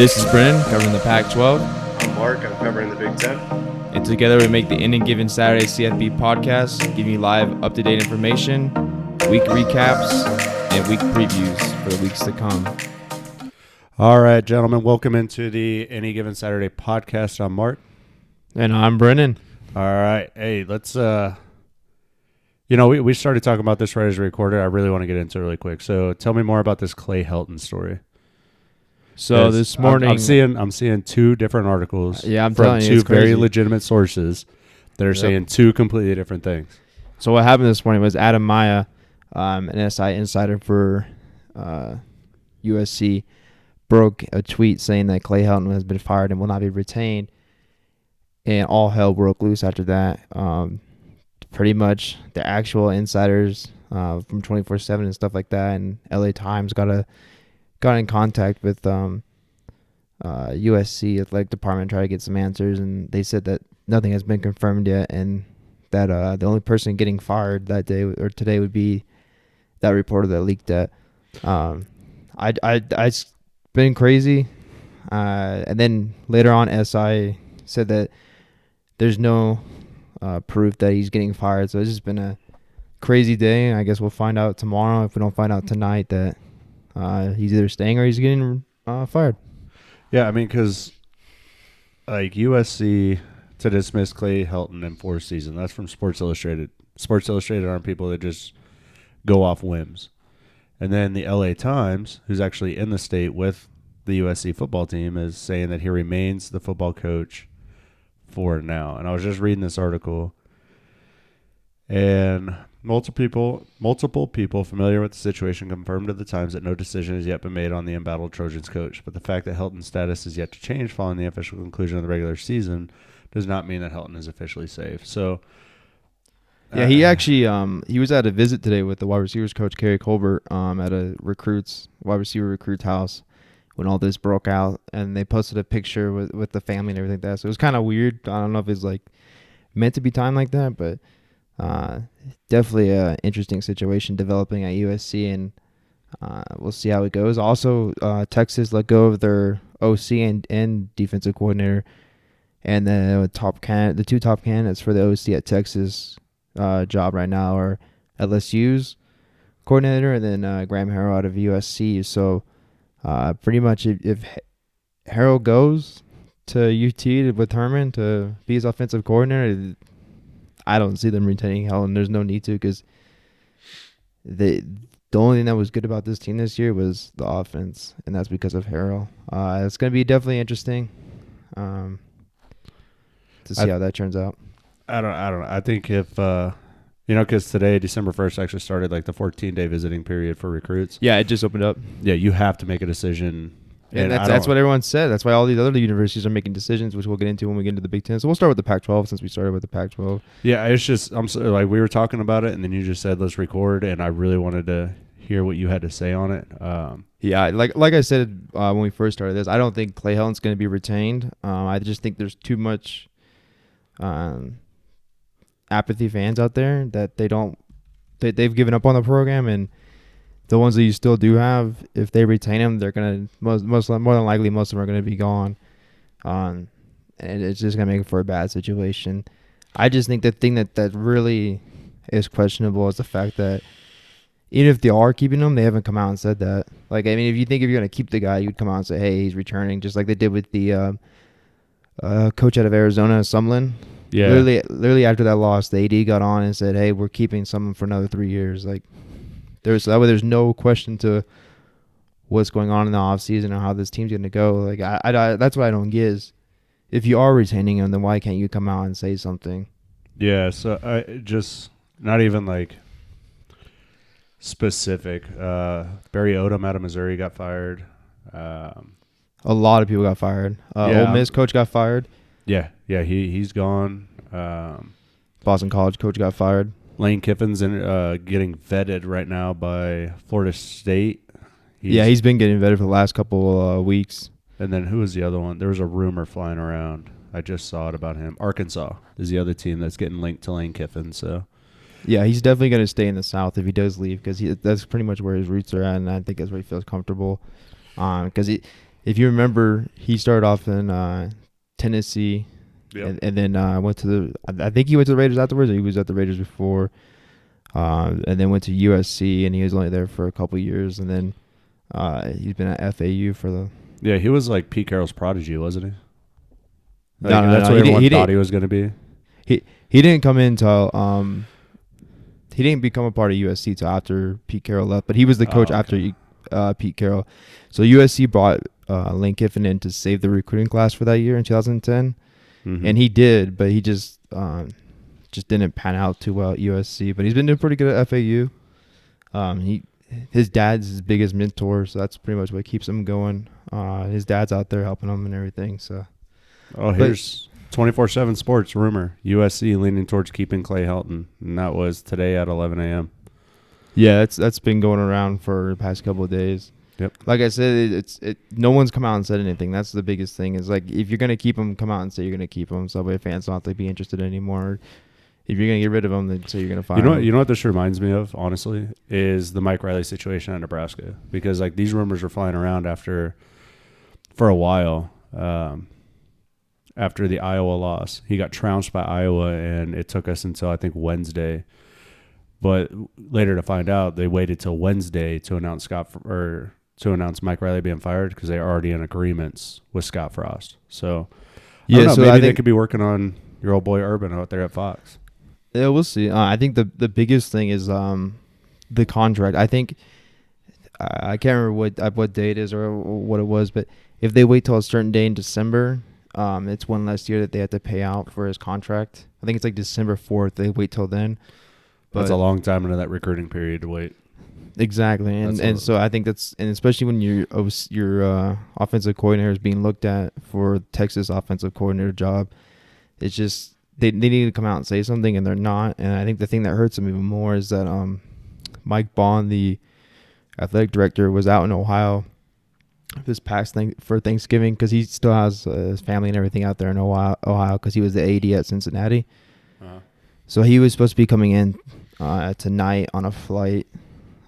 This is Brennan covering the Pac 12, I'm Mark. I'm covering the Big Ten. and together we make the Any Given Saturday CFB podcast, giving you live, up to date information, week recaps, and week previews for the weeks to come. All right, gentlemen, welcome into the Any Given Saturday podcast. I'm Mark. And I'm Brennan. All right, hey, let's. uh You know, we we started talking about this right as we recorded. I really want to get into it really quick. So, tell me more about this Clay Helton story. So this I'm- morning, I'm, seeing I'm seeing two different articles. Yeah, I'm from telling you, two it's very crazy. legitimate sources that are Yep. saying two completely different things. So what happened this morning was Adam Maya, um, an SI insider for uh, USC, broke a tweet saying that Clay Helton has been fired and will not be retained, and all hell broke loose after that. Um, pretty much the actual insiders uh, from twenty four seven and stuff like that, and LA Times got a got in contact with um, uh, USC athletic department try to get some answers, and they said that nothing has been confirmed yet, and that uh, the only person getting fired that day or today would be that reporter that leaked that. Um, I, I, I, it's been crazy. Uh, and then later on, SI said that there's no uh, proof that he's getting fired. So it's just been a crazy day. I guess we'll find out tomorrow. If we don't find out tonight, that uh, he's either staying or he's getting uh, fired. Yeah, I mean, because like USC to dismiss Clay Helton in fourth season. That's from Sports Illustrated. Sports Illustrated aren't people that just go off whims. And then the LA Times, who's actually in the state with the USC football team, is saying that he remains the football coach for now. And I was just reading this article, and multiple people, multiple people familiar with the situation confirmed at the Times that no decision has yet been made on the embattled Trojans coach. But the fact that Helton's status is yet to change following the official conclusion of the regular season does not mean that Helton is officially safe. So, Yeah, he uh, actually um he was at a visit today with the wide receivers coach Keary Colbert um at a recruits wide receiver recruits house when all this broke out and they posted a picture with with the family and everything like that. So it was kind of weird. I don't know if it's like meant to be timed like that, but uh definitely a interesting situation developing at USC and uh, we'll see how it goes. Also, uh, Texas let go of their OC and, and defensive coordinator, and the top can the two top candidates for the OC at Texas uh, job right now are LSU's coordinator and then uh, Graham Harrell out of USC. So pretty much if, if Harrell goes to UT with Herman to be his offensive coordinator, I don't see them retaining Helton. There's no need to because the the only thing that was good about this team this year was the offense, and that's because of Harrell. Uh, it's going to be definitely interesting um, to see I- how that turns out. I don't. I don't know. I think if uh, you know, because today, December first, actually started like the 14 day visiting period for recruits. Yeah, it just opened up. Yeah, you have to make a decision. And, that's, that's what everyone said. That's why all these other universities are making decisions, which we'll get into when we get into the Big Ten. So we'll start with the Pac-12 since we started with the Pac-12. Yeah, it's just I'm so, like we were talking about it, and then you just said let's record, and I really wanted to hear what you had to say on it. Um, Yeah, like like I said uh, when we first started this, I don't think Clay Helton's going to be retained. Um, I just think there's too much um, apathy fans out there that they don't they they've given up on the program, and the ones that you still do have, if they retain them, they're gonna most most more than likely most of them are gonna be gone. Um, and it's just gonna make for a bad situation. I just think the thing that that really is questionable is the fact that even if they are keeping them, they haven't come out and said that. Like, I mean, if you think if you're gonna keep the guy, you'd come out and say, "Hey, he's returning," just like they did with the uh, uh, coach out of Arizona, Sumlin. yeah, Literally, literally after that loss, the AD got on and said, "Hey, we're keeping someone for another three years." Like, there's that way. There's no question to what's going on in the off season or how this team's gonna go. Like, I, I, I- that's what I don't get is if you are retaining him, then why can't you come out and say something? yeah. So I just not even like specific. Uh, Barry Odom out of Missouri got fired. Um, A lot of people got fired. Uh, Yeah. Ole Miss coach got fired. yeah, yeah, he he's gone. Um, Boston College coach got fired. Lane Kiffin's in, uh, getting vetted right now by Florida State. yeah, he's been getting vetted for the last couple uh, weeks. And then who was the other one? There was a rumor flying around. I just saw it about him. Arkansas is the other team that's getting linked to Lane Kiffin. So Yeah, he's definitely going to stay in the South if he does leave because that's pretty much where his roots are at, and I think that's where he feels comfortable. Because he if you remember, he started off in uh, Tennessee, and, and then uh, went to the. I I think he went to the Raiders afterwards. Or he was at the Raiders before, uh, and then went to USC, and he was only there for a couple years, and then uh, he's been at FAU for the. Yeah, he was like Pete Carroll's prodigy, wasn't he? Like, No, no, that's no, what he everyone he thought he was going to be. He he didn't come in till um, he didn't become a part of USC till after Pete Carroll left, but he was the Oh, coach okay. after uh, Pete Carroll. So USC brought uh, Lane Kiffin in to save the recruiting class for that year in 2010. Mhm. and he did, but he just um, just didn't pan out too well at USC. But he's been doing pretty good at FAU. Um, he his dad's his biggest mentor, so that's pretty much what keeps him going. Uh, his dad's out there helping him and everything. So Oh, here's 24 7 sports rumor. USC leaning towards keeping Clay Helton. And that was today at 11 a.m. yeah, that's that's been going around for the past couple of days. Yep. Like I said, it, it's it. No one's come out and said anything. That's the biggest thing. Is like if you're gonna keep them, come out and say you're gonna keep them. Subway fans don't have to be interested anymore. If you're gonna get rid of them, then say you're gonna fire You know, what, you know what this reminds me of, honestly, is the Mike Riley situation at Nebraska. Because like these rumors were flying around after, for a while, um, after the Iowa loss. He got trounced by Iowa, and it took us until I think Wednesday. But later to find out, they waited till Wednesday to announce Scott or to announce Mike Riley being fired because they are already in agreements with Scott Frost. So I don't know, so maybe I they could be working on your old boy Urban out there at Fox. Yeah, we'll see. Uh, I think the the biggest thing is um the contract. I think I I can't remember what uh, what date is or what it was, but if they wait till a certain day in December, um, it's one less year that they have to pay out for his contract. I think it's like December fourth. They wait till then. That's But- a long time into that recruiting period to wait. Exactly, and That's and so I think that's and especially when your your uh, offensive coordinator is being looked at for Texas offensive coordinator job, it's just they they need to come out and say something, and they're not. And I think the thing that hurts them even more is that um, Mike Bohn, the athletic director, was out in Ohio this past thing for Thanksgiving because he still has uh, his family and everything out there in Ohio Ohio because he was the AD at Cincinnati. So he was supposed to be coming in uh, tonight on a flight,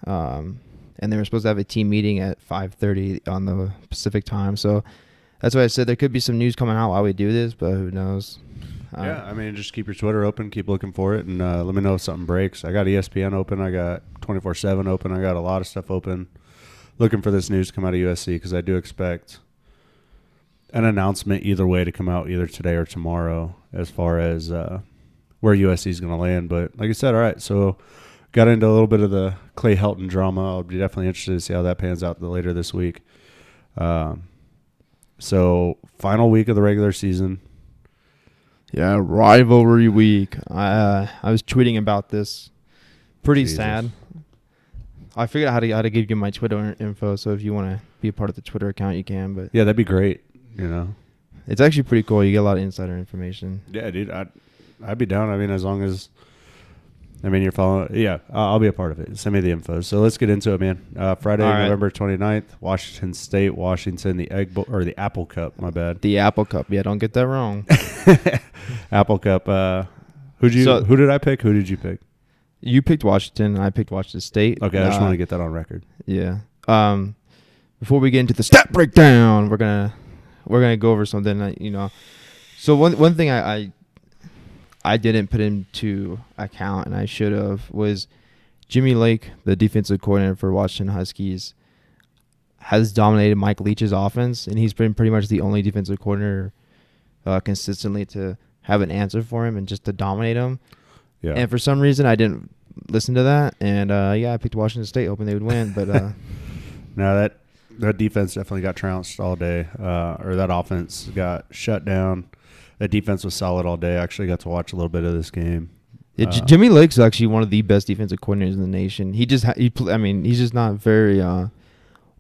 um, and they were supposed to have a team meeting at 5:30 on the Pacific time. So that's why I said there could be some news coming out while we do this, but who knows? Uh, yeah, I mean, just keep your Twitter open, keep looking for it, and uh, let me know if something breaks. I got ESPN open, I got 24 7 open, I got a lot of stuff open. Looking for this news to come out of USC because I do expect an announcement either way to come out either today or tomorrow as far as uh, where USC is going to land. But like I said, all right, so got into a little bit of the Clay Helton drama. I'll be definitely interested to see how that pans out later this week. Um, so final week of the regular season. Yeah, rivalry week. I uh, I was tweeting about this. Pretty Jesus. sad. I figured out how to how to give you my Twitter info, so if you want to be a part of the Twitter account, you can. But Yeah, that'd be great. You know. it's actually pretty cool. You get a lot of insider information. Yeah, dude. I'd I'd be down. I mean, as long as I mean you're following. Yeah, I'll, I'll be a part of it. Send me the info. So let's get into it, man. Uh, Friday, right. November 29th, Washington State, Washington, the egg Bowl or the Apple Cup. My bad. The Apple Cup. Yeah, don't get that wrong. Apple Cup. Uh, who'd you? So- who did I pick? Who did you pick? You picked Washington. I picked Washington State. Okay, I just Uh, want to get that on record. Yeah. Um, before we get into the stat breakdown, we're gonna we're gonna go over something. That, you know, so one one thing I, I I didn't put into account and I should have was Jimmy Lake, the defensive coordinator for Washington Huskies, has dominated Mike Leach's offense, and he's been pretty much the only defensive coordinator uh, consistently to have an answer for him and just to dominate him. Yeah. And for some reason, I didn't listen to that, and uh, yeah, I picked Washington State, hoping they would win, but. Uh, No, that that defense definitely got trounced all day, uh, or that offense got shut down. That defense was solid all day. I actually got to watch a little bit of this game. Yeah, Uh, Jimmy Lake's actually one of the best defensive coordinators in the nation. He just, ha- he, pl- I mean, he's just not very uh,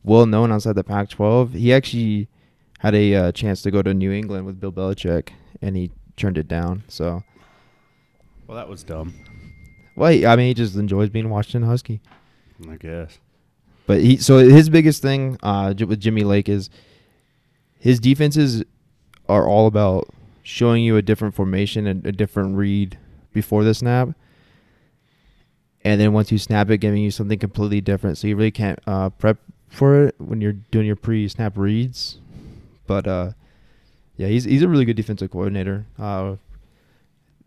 well known outside the Pac-12. He actually had a uh, chance to go to New England with Bill Belichick, and he turned it down. So, Well, that was dumb. well, he- I mean, he just enjoys being Washington Husky. I guess. But he, so his biggest thing uh, with Jimmy Lake is his defenses are all about showing you a different formation and a different read before the snap, and then once you snap it, giving you something completely different. So you really can't uh, prep for it when you're doing your pre-snap reads. But uh, yeah, he's he's a really good defensive coordinator. Uh,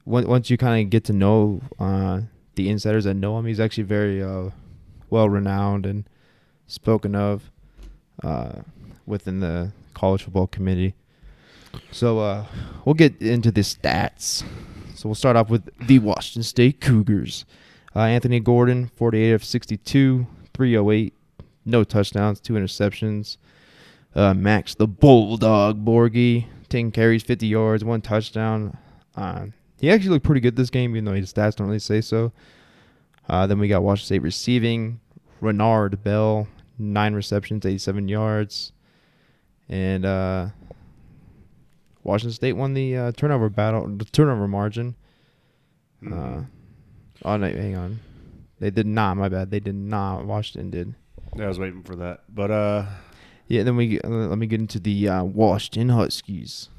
once once you kind of get to know uh, the insiders that know him, he's actually very uh, well renowned and spoken of uh, within the college football committee. So uh, we'll get into the stats. So we'll start off with the Washington State Cougars. Uh, Anthony Gordon, 48 of 62, 308, no touchdowns, two interceptions. Uh, Max the Bulldog Borghi, 10 carries, 50 yards, one touchdown. Uh, he actually looked pretty good this game, even though his stats don't really say so. Uh, then we got Washington State receiving. Renard Bell, nine receptions, 87 yards. And uh, Washington State won the uh, turnover battle, the turnover margin. Uh, oh, no, hang on. They did not, my bad. They did not. Washington did. Yeah, I was waiting for that. But uh, Yeah, then we uh, let me get into the uh, Washington Huskies.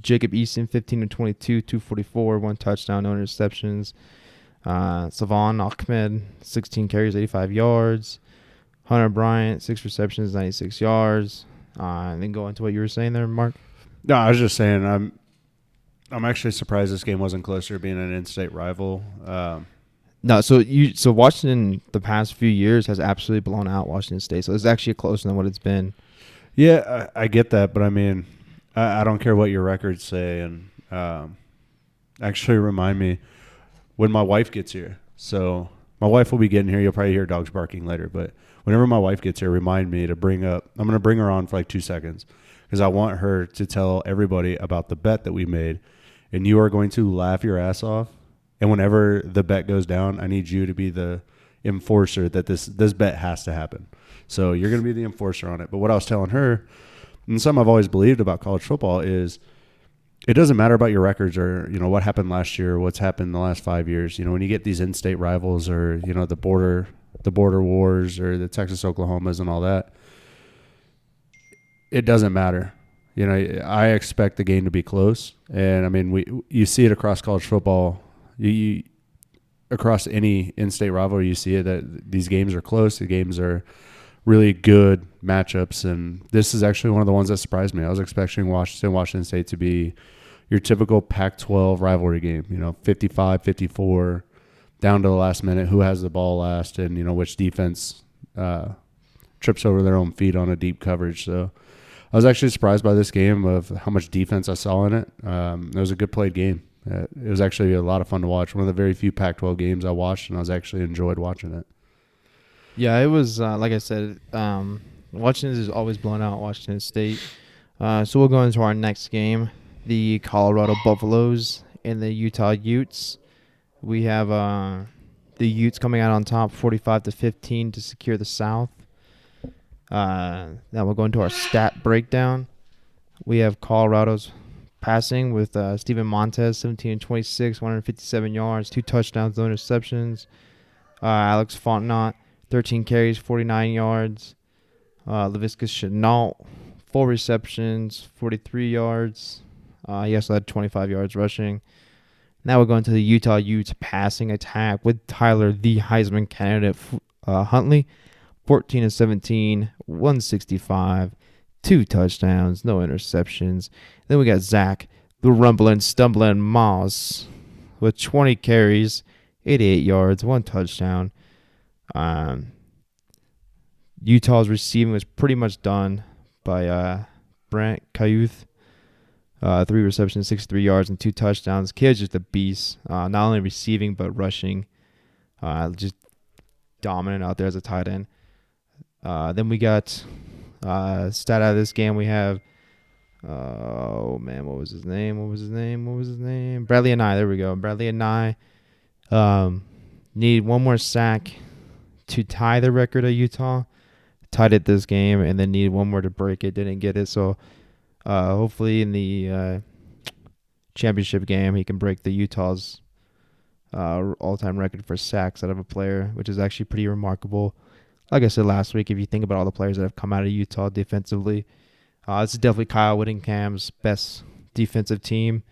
Jacob Eason, 15 to 22, 244, one touchdown, no interceptions. Uh, Salvon Ahmed, 16 carries, 85 yards. Hunter Bryant, six receptions, 96 yards. Uh, and then go into what you were saying there, Mark. No, I was just saying I'm I'm actually surprised this game wasn't closer, being an in-state rival. Um, No, so you so Washington the past few years has absolutely blown out Washington State. So it's actually closer than what it's been. Yeah, I, I get that, but I mean, I, I don't care what your records say, and um, actually remind me when my wife gets here. So my wife will be getting here. You'll probably hear dogs barking later, but whenever my wife gets here, remind me to bring up. I'm going to bring her on for like two seconds because I want her to tell everybody about the bet that we made, and you are going to laugh your ass off. And whenever the bet goes down, I need you to be the enforcer that this this bet has to happen. So you're going to be the enforcer on it. But what I was telling her, and something I've always believed about college football is it doesn't matter about your records or you know what happened last year, what's happened in the last five years. You know when you get these in-state rivals or you know the border the border wars or the Texas Oklahomas and all that, it doesn't matter. You know I expect the game to be close, and I mean we you see it across college football. You, you across any in-state rivalry, you see it that these games are close. The games are really good matchups, and this is actually one of the ones that surprised me. I was expecting Washington, Washington State to be your typical Pac-12 rivalry game. You know, 55, 54, down to the last minute, who has the ball last, and you know which defense uh, trips over their own feet on a deep coverage. So. I was actually surprised by this game of how much defense I saw in it. Um, it was a good played game. Uh, it was actually a lot of fun to watch. One of the very few Pac-12 games I watched, and I was actually enjoyed watching it. Yeah, it was uh, like I said. Um, Washington is always blown out Washington State. Uh, so we'll go into our next game, the Colorado Buffaloes and the Utah Utes. We have uh, the Utes coming out on top, forty-five to fifteen, to secure the South. Uh, now we'll go into our stat breakdown. We have Colorado's passing with uh, Steven Montez, 17 and 26, 157 yards, two touchdowns, no interceptions. Uh, Alex Fontenot, 13 carries, 49 yards. Uh, Laviska Shenault, four receptions, 43 yards. Uh, he also had 25 yards rushing. Now we're going to the Utah Utes passing attack with Tyler, the Heisman candidate, uh, Huntley, 14 and 17, 165, two touchdowns, no interceptions. Then we got Zach, the rumbling, stumbling Moss, with 20 carries, 88 yards, one touchdown. Um, Utah's receiving was pretty much done by uh, Brant Kuithe. Uh, three receptions, 63 yards, and two touchdowns. Kid's just a beast. Uh, not only receiving but rushing. Uh, just dominant out there as a tight end. Uh, then we got uh, stat out of this game. We have oh man, what was his name? What was his name? What was his name? Bradlee Anae. There we go. Bradlee Anae um, need one more sack to tie the record of Utah. Tied it this game, and then needed one more to break it. Didn't get it, so uh, hopefully in the uh, championship game he can break the Utah's uh, all-time record for sacks out of a player, which is actually pretty remarkable. Like I said last week, if you think about all the players that have come out of Utah defensively, uh, this is definitely Kyle Whittingham's best defensive team.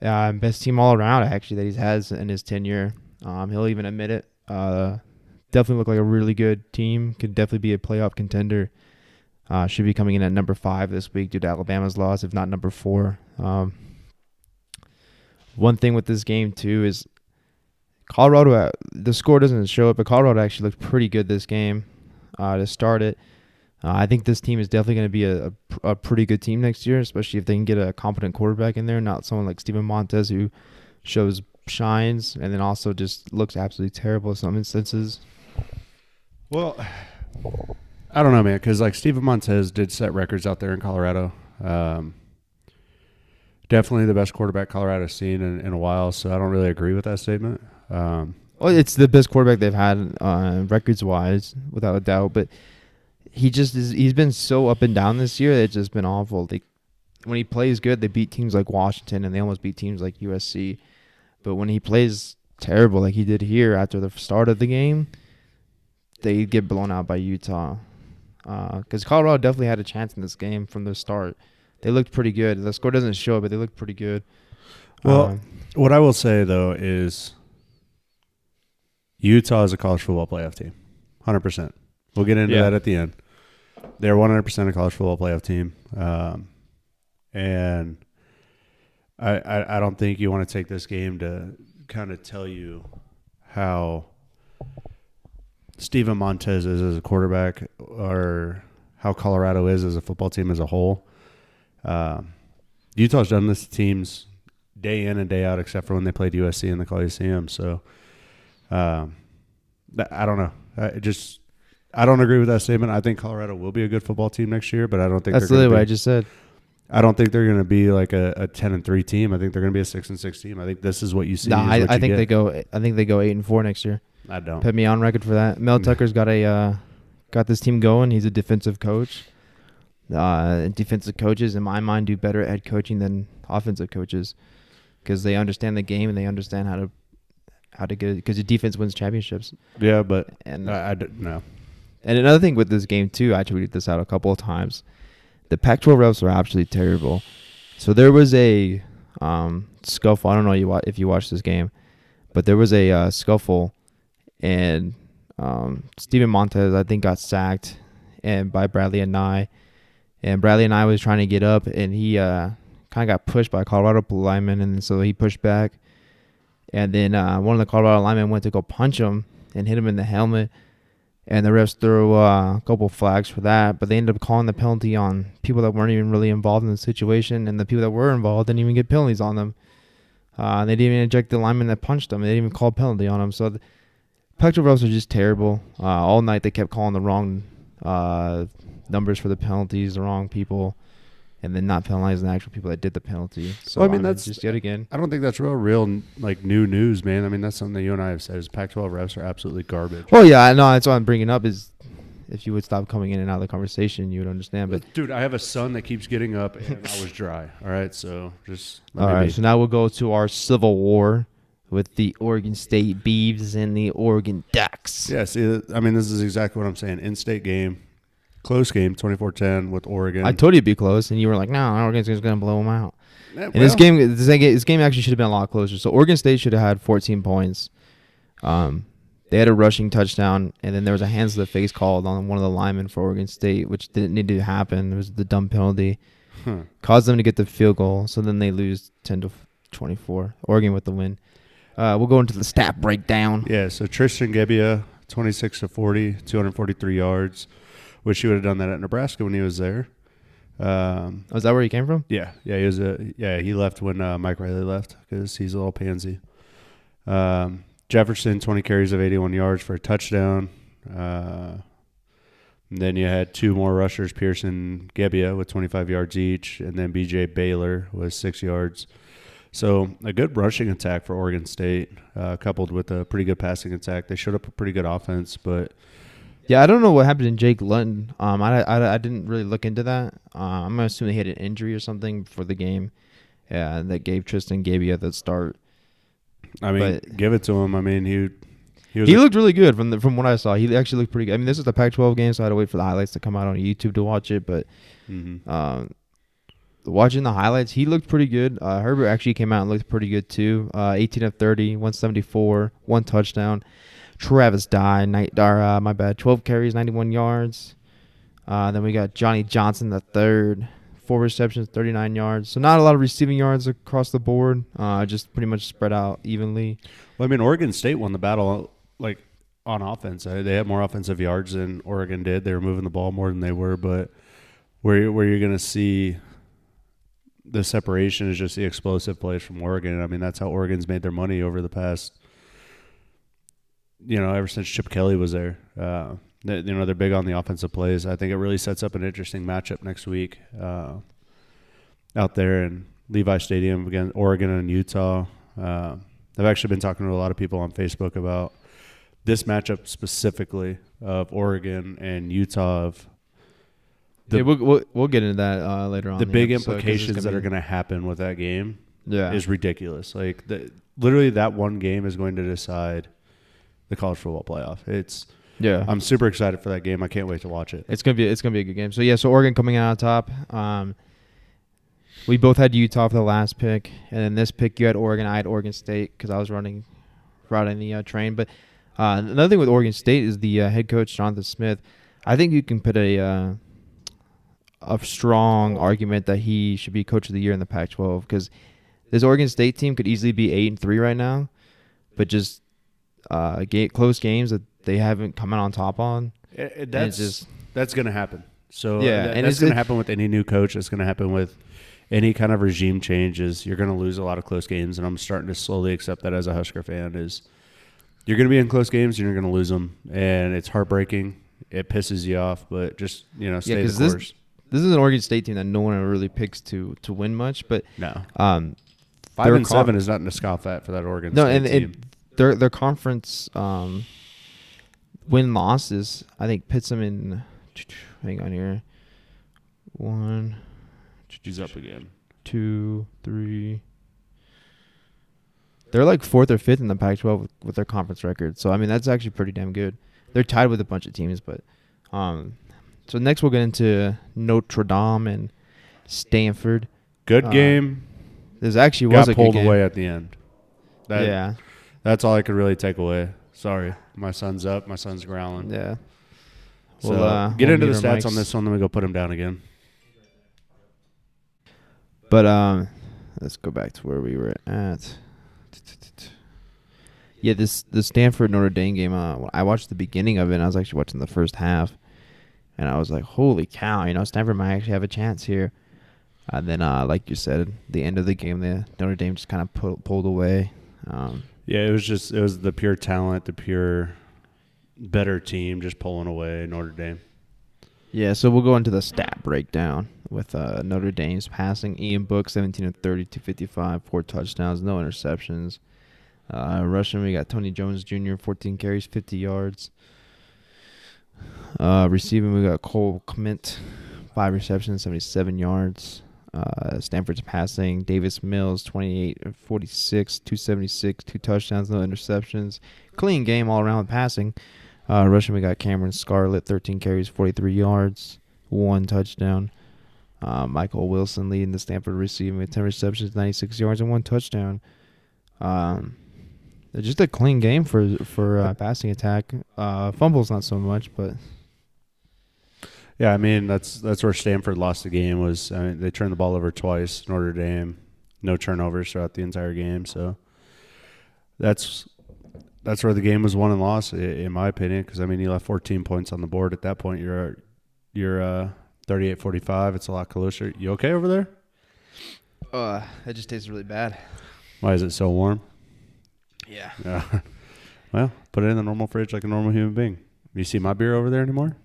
Uh, best team all around, actually, that he has in his tenure. Um, he'll even admit it. Uh, definitely look like a really good team. Could definitely be a playoff contender. Uh, should be coming in at number five this week due to Alabama's loss, if not number four. Um, one thing with this game too is Colorado. Uh, the score doesn't show it, but Colorado actually looked pretty good this game uh, to start it. Uh, I think this team is definitely going to be a, a, a pretty good team next year, especially if they can get a competent quarterback in there, not someone like Steven Montez who shows shines and then also just looks absolutely terrible in some instances. Well, I don't know, man, because like Steven Montez did set records out there in Colorado. Um, definitely the best quarterback Colorado's seen in, in a while, so I don't really agree with that statement. Um, Well, it's the best quarterback they've had uh, records wise, without a doubt. But he just is. He's been so up and down this year. It's just been awful. Like when he plays good, they beat teams like Washington, and they almost beat teams like USC. But when he plays terrible, like he did here after the start of the game, they get blown out by Utah. Because Colorado definitely had a chance in this game from the start. They looked pretty good. The score doesn't show it, but they looked pretty good. Well, Um, what I will say though is Utah is a college football playoff team, hundred percent. We'll get into Yeah. that at the end. They're one hundred percent a college football playoff team, um, and I, I I don't think you want to take this game to kind of tell you how Steven Montez is as a quarterback or how Colorado is as a football team as a whole. Um, Utah's done this to teams day in and day out, except for when they played USC in the Coliseum. So, um, I don't know. I just I don't agree with that statement. I think Colorado will be a good football team next year, but I don't think that's they're literally what I just said. I don't think they're going to be like a, a ten and three team. I think they're going to be a six and six team. I think this is what you see. No, I, I think get. they go. I think they go eight and four next year. I don't. Put me on record for that. Mel. Tucker's got a uh, got this team going. He's a defensive coach. Uh, defensive coaches, in my mind, do better at coaching than offensive coaches because they understand the game and they understand how to how to get it because the defense wins championships. Yeah, but And I, I don't know. and another thing with this game too, I tweeted this out a couple of times. The Pac-12 refs are absolutely terrible. So there was a um, scuffle. I don't know if you watched this game, but there was a uh, scuffle, and um, Steven Montez I think got sacked, and by Bradlee Anae, and Bradlee Anae was trying to get up, and he uh, kind of got pushed by a Colorado lineman, and so he pushed back, and then uh, one of the Colorado linemen went to go punch him and hit him in the helmet and the refs threw uh, a couple flags for that, but they ended up calling the penalty on people that weren't even really involved in the situation, and the people that were involved didn't even get penalties on them. Uh, they didn't even eject the lineman that punched them. They didn't even call a penalty on them. So the Pac-12 refs are just terrible. Uh, all night they kept calling the wrong uh, numbers for the penalties, the wrong people, and then not penalizing the actual people that did the penalty. So Well, I mean, that's- just yet again. I don't think that's real, real like new news, man. I mean, that's something that you and I have said. Is Pac-12 refs are absolutely garbage. Well, yeah, I know that's what I'm bringing up is if you would stop coming in and out of the conversation, you would understand. But Dude, I have a son that keeps getting up, and I was dry. All right, so just All right, be. so now we'll go to our civil war with the Oregon State Beavs and the Oregon Ducks. Yeah, see, I mean, this is exactly what I'm saying. In-state game, close game, 24-10 with Oregon. I told you it'd be close, and you were like, "No, Oregon's gonna blow them out." Yeah, And this game, this game, this game actually should have been a lot closer. So Oregon State should have had 14 points. Um, they had a rushing touchdown, and then there was a hands to the face called on one of the linemen for Oregon State, which didn't need to happen. It was the dumb penalty, Huh. caused them to get the field goal. So then they lose 10 to 24. Oregon with the win. Uh, we'll go into the stat breakdown. Yeah, so Tristan Gebbia, 26 to 40, 243 yards. Wish he would have done that at Nebraska when he was there. Um, Oh, is that where he came from? yeah, yeah, he was a yeah. He left when uh, Mike Riley left because he's a little pansy. Um, Jefferson, 20 carries of 81 yards for a touchdown. Uh, and then you had two more rushers, Pearson, Gebbia with 25 yards each, and then B.J. Baylor was six yards. So a good rushing attack for Oregon State, uh, coupled with a pretty good passing attack. They showed up a pretty good offense, but Yeah, I don't know what happened to Jake Luton. Um, I, I, I didn't really look into that. Uh, I'm gonna assume he had an injury or something for the game. Yeah, that gave Tristan Gaby at the start. I mean, But- give it to him. I mean, he he was He a- looked really good from the from what I saw. He actually looked pretty good. I mean, this is the Pac-12 game, so I had to wait for the highlights to come out on YouTube to watch it. But Mhm. um, watching the highlights, he looked pretty good. Uh, Herbert actually came out and looked pretty good too. Uh, 18 of 30, 174, one touchdown. Travis Dye. Night, or, uh, my bad. 12 carries, 91 yards. Uh, then we got Johnny Johnson the third, four receptions, 39 yards. So not a lot of receiving yards across the board. Uh, just pretty much spread out evenly. Well, I mean, Oregon State won the battle like on offense. Uh, They had more offensive yards than Oregon did. They were moving the ball more than they were, but where where you're going to see the separation is just the explosive plays from Oregon. I mean, that's how Oregon's made their money over the past, you know, ever since Chip Kelly was there. Uh, they, you know, they're big on the offensive plays. I think it really sets up an interesting matchup next week uh, out there in Levi Stadium against Oregon and Utah. Uh, I've actually been talking to a lot of people on Facebook about this matchup specifically of Oregon and Utah of the, yeah, we'll, we'll, we'll get into that uh, later on. the big episode, implications that are going to happen with that game yeah. is ridiculous. Like the, literally that one game is going to decide the college football playoff. It's yeah. I'm super excited for that game. I can't wait to watch it. It's gonna be it's gonna be a good game. So yeah, so Oregon coming out on top. Um, we both had Utah for the last pick, and then this pick you had Oregon. I had Oregon State because I was running riding the uh, train. But uh, another thing with Oregon State is the uh, head coach Jonathan Smith. I think you can put a uh, a strong argument that he should be coach of the year in the Pac-12 because this Oregon State team could easily be eight and three right now, but just uh, ga- close games that they haven't come out on top on. It- it- that's just that's going to happen. So Yeah, yeah, and and it's- that's going to happen with any new coach. It's going to happen with any kind of regime changes. You're going to lose a lot of close games, and I'm starting to slowly accept that as a Husker fan. Is you're going to be in close games, and you're going to lose them, and it's heartbreaking. It pisses you off, but just you know, stay 'cause the this- course. this this is an Oregon State team that no one really picks to to win much, but no, um, five and seven is nothing to scoff at for that Oregon no, State and team. Their their conference um win losses I think pits them in. Hang on here, one, He's up again. two, three. They're like fourth or fifth in the Pac-12 with, with their conference record. So I mean that's actually pretty damn good. They're tied with a bunch of teams, but um, so next we'll get into Notre Dame and Stanford. Good Uh, game. This actually was Got a pulled away at the end. That, yeah, That's all I could really take away. Sorry. My son's up. My son's growling. yeah. So We'll, uh, get we'll into the stats on this one, then we go put him down again. But um, let's go back to where we were at. Yeah, this the Stanford Notre Dame game. Uh, I watched the beginning of it. and I was actually watching the first half, and I was like, "Holy cow!" You know, Stanford might actually have a chance here. And then, uh, like you said, the end of the game, the Notre Dame just kind of pull, pulled away. Um, Yeah, it was just it was the pure talent, the pure better team just pulling away Notre Dame. Yeah, so we'll go into the stat breakdown with uh, Notre Dame's passing. Ian Book, 17 of 30, 255, four touchdowns, no interceptions. Uh, rushing, we got Tony Jones Jr., 14 carries, 50 yards. Uh, receiving, we got Cole Kmet, five receptions, 77 yards. Uh, Stanford's passing, Davis Mills, 28 46, 276, two touchdowns, no interceptions. Clean game all around passing. Uh, rushing, we got Cameron Scarlett, 13 carries, 43 yards, one touchdown. Uh, Michael Wilson leading the Stanford receiving with 10 receptions, 96 yards, and one touchdown. Um, just a clean game for for uh, passing attack. Uh, fumbles not so much, but Yeah, I mean that's that's where Stanford lost the game was I mean, they turned the ball over twice. Notre Dame, no turnovers throughout the entire game. So that's that's where the game was won and lost, in my opinion. Because I mean, you left 14 points on the board at that point. You're you're uh, 38-45. It's a lot closer. You okay over there? uh, it just tastes really bad. Why is it so warm? Yeah. Yeah. well, put it in the normal fridge like a normal human being. You see my beer over there anymore?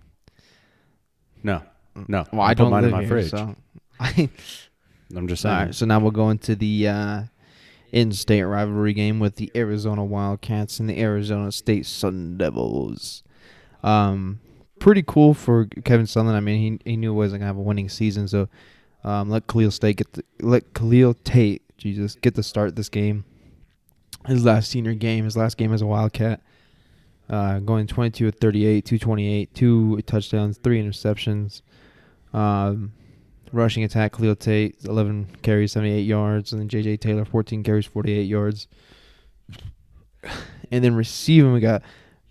No, no. Well, I put don't mine live in my here, fridge. so. I, I'm just saying. right, so now we'll go into the uh, in-state rivalry game with the Arizona Wildcats and the Arizona State Sun Devils. Um, pretty cool for Kevin Sutherland. I mean, he he knew he wasn't gonna have a winning season, so um, let Khalil State get the, let Khalil Tate, Jesus, get the start this game. His last senior game, his last game as a Wildcat. Uh, going 22 of 38, 228, two touchdowns, three interceptions. Um, rushing attack, Khalil Tate, 11 carries, 78 yards. And then J.J. Taylor, 14 carries, 48 yards. And then receiving, we got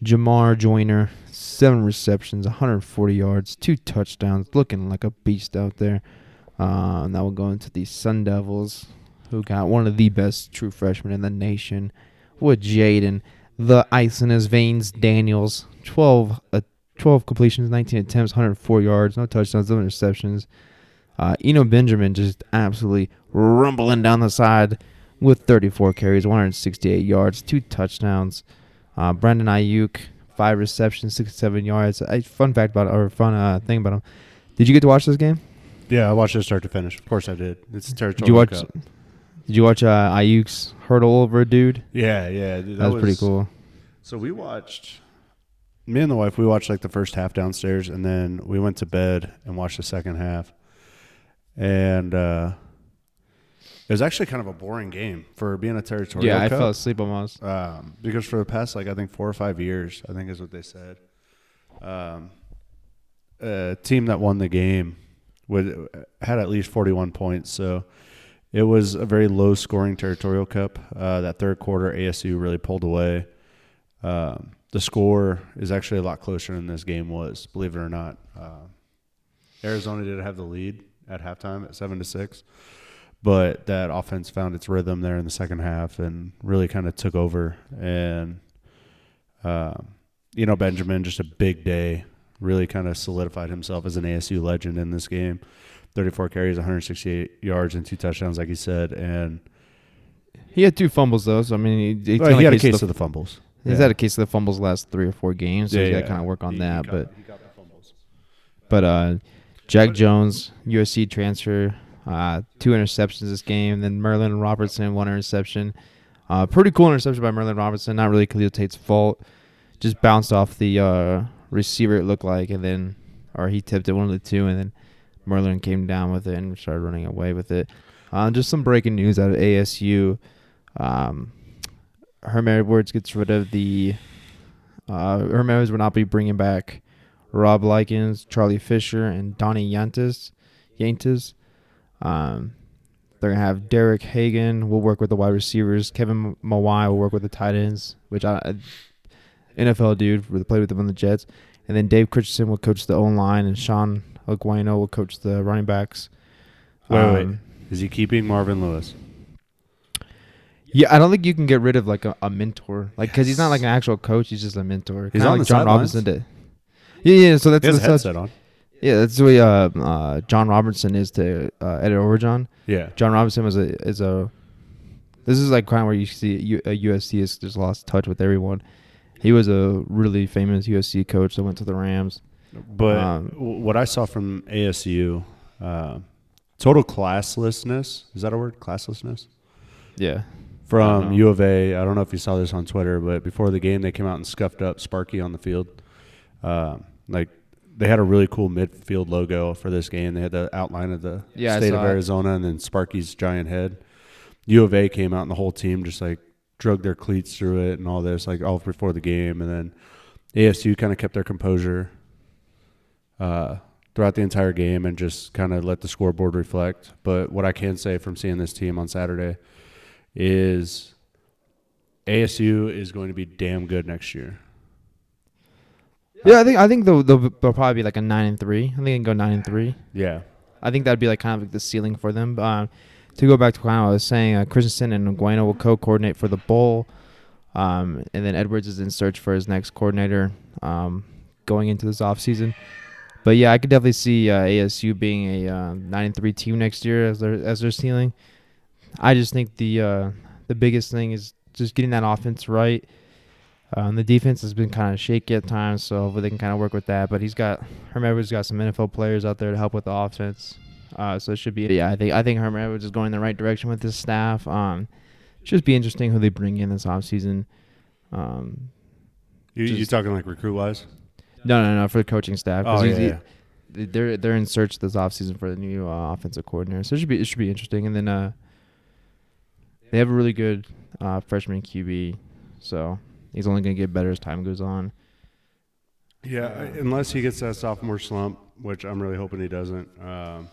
Jamar Joiner, seven receptions, 140 yards, two touchdowns, looking like a beast out there. Uh, that will go into the Sun Devils, who got one of the best true freshmen in the nation, with Jayden, the ice in his veins, Daniels, 12 uh, 12 completions, 19 attempts, 104 yards, no touchdowns, no interceptions. Uh, Eno Benjamin just absolutely rumbling down the side with 34 carries, 168 yards, two touchdowns. Uh, Brandon Aiyuk, five receptions, 67 yards. A fun fact about or fun uh, thing about him. Did you get to watch this game? Yeah, I watched it start to finish. Of course I did. It's territorial. Did you watch? Cup. Did you watch uh, Aiyuk's hurdle over a dude? Yeah, yeah. dude, That, was, pretty cool. So we watched. Me and the wife, we watched like the first half downstairs, and then we went to bed and watched the second half. And uh, it was actually kind of a boring game for being a territorial. Yeah, I cup. fell asleep almost. um, because for the past like I think four or five years, I think is what they said. Um, a team that won the game would had at least forty one points, so it was a very low scoring territorial cup. Uh, that third quarter, ASU really pulled away. Um, the score is actually a lot closer than this game was, believe it or not. Uh, Arizona did have the lead at halftime at seven to six, but that offense found its rhythm there in the second half and really kind of took over. And um, you know, Benjamin just a big day, really kind of solidified himself as an ASU legend in this game. 34 carries, 168 yards, and two touchdowns, like he said. And He had two fumbles though, so I mean, he, well, he had a case of of the fumbles. He's Yeah. had a case of the fumbles the last three or four games, so Yeah, he's got yeah. to kind of work on He- that. he but he got the fumbles. But uh, Jack Jones, USC transfer, uh, two interceptions this game. Then Merlin Robertson, one interception. Uh, pretty cool interception by Merlin Robertson. Not really Khalil Tate's fault. Just bounced off the uh, receiver, it looked like, and then, or he tipped it one of the two, and then Merlin came down with it and started running away with it. Uh, just some breaking news out of ASU. Um, Herm Edwards gets rid of the. Uh, Herm Edwards will not be bringing back Rob Likens, Charlie Fisher, and Donnie Yantis. Yantis. Um, they're gonna have Derek Hagan. will work with the wide receivers. Kevin Mawae will work with the tight ends, which I, NFL dude played with them on the Jets. And then Dave Christensen will coach the O line, and Sean Aguano will coach the running backs. Wait, wait. Um, Is he keeping Marvin Lewis? Yeah, I don't think you can get rid of like a, a mentor, like because he's not like an actual coach. He's just a mentor. He's Kinda on like the John sidelines. Robinson did. Yeah, yeah. So that's He has a that's- headset on. Yeah, that's the way uh, uh, John Robertson is to uh, Ed Orgeron. Yeah. John Robinson was a is a. This is like kind of where you see U, uh, USC has just lost touch with everyone. He was a really famous USC coach that went to the Rams. But Um, what I saw from ASU, uh, total classlessness is that a word? Classlessness Yeah, from Uh-huh. U of A. I don't know if you saw this on Twitter, but before the game, they came out and scuffed up Sparky on the field. Uh, like they had a really cool midfield logo for this game. They had the outline of the Yeah, state of saw it. Arizona and then Sparky's giant head. U of A came out and the whole team just like drug their cleats through it and all this, like all before the game. And then ASU kind of kept their composure uh, throughout the entire game and just kind of let the scoreboard reflect. But what I can say from seeing this team on Saturday is ASU is going to be damn good next year. yeah. I think I think they'll, they'll, they'll probably be like a nine and three. I think they can go nine and three. Yeah. I think that'd be like kind of like the ceiling for them. But, um, to go back to what I was saying, uh, Christensen and Aguano will co-coordinate for the bowl, um, and then Edwards is in search for his next coordinator um, going into this offseason. But yeah, I could definitely see uh, ASU being a uh, nine and three team next year as their as their ceiling. I just think the uh, the biggest thing is just getting that offense right. Um, the defense has been kind of shaky at times, so hopefully they can kind of work with that. But he's got Herm Edwards got some NFL players out there to help with the offense, uh, so it should be. Yeah, I think I think Herm Edwards is going in the right direction with his staff. Um, should be interesting who they bring in this offseason. Um, You, you talking like recruit wise? No, no, no, for the coaching staff. 'cause Oh, he's- yeah, he- they're they're in search this offseason for the new uh, offensive coordinator, so it should be it should be interesting. And then uh, they have a really good uh, freshman QB, so he's only going to get better as time goes on. Yeah, I- unless he gets that sophomore slump, which I'm really hoping he doesn't. Um,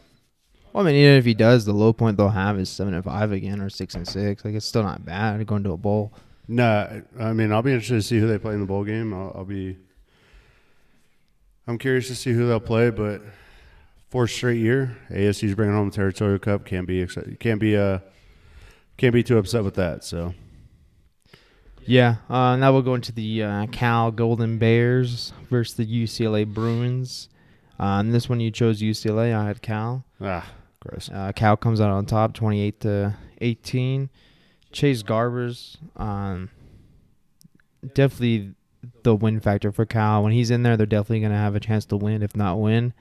Well, I mean, even if he does, the low point they'll have is seven and five again or six and six. Like it's still not bad going to a bowl. No, I mean I'll be interested to see who they play in the bowl game. I'll, I'll be. I'm curious to see who they'll play, but fourth straight year, ASU's bringing home the territorial cup. Can't be. Can't be uh, can't be too upset with that. So Yeah. Uh, now we'll go into the uh, Cal Golden Bears versus the UCLA Bruins. Uh, and this one you chose UCLA. I had Cal. ah, gross. Uh, Cal comes out on top, 28 to 18. Chase Garbers, um, definitely the win factor for Cal. When he's in there, they're definitely going to have a chance to win, if not win.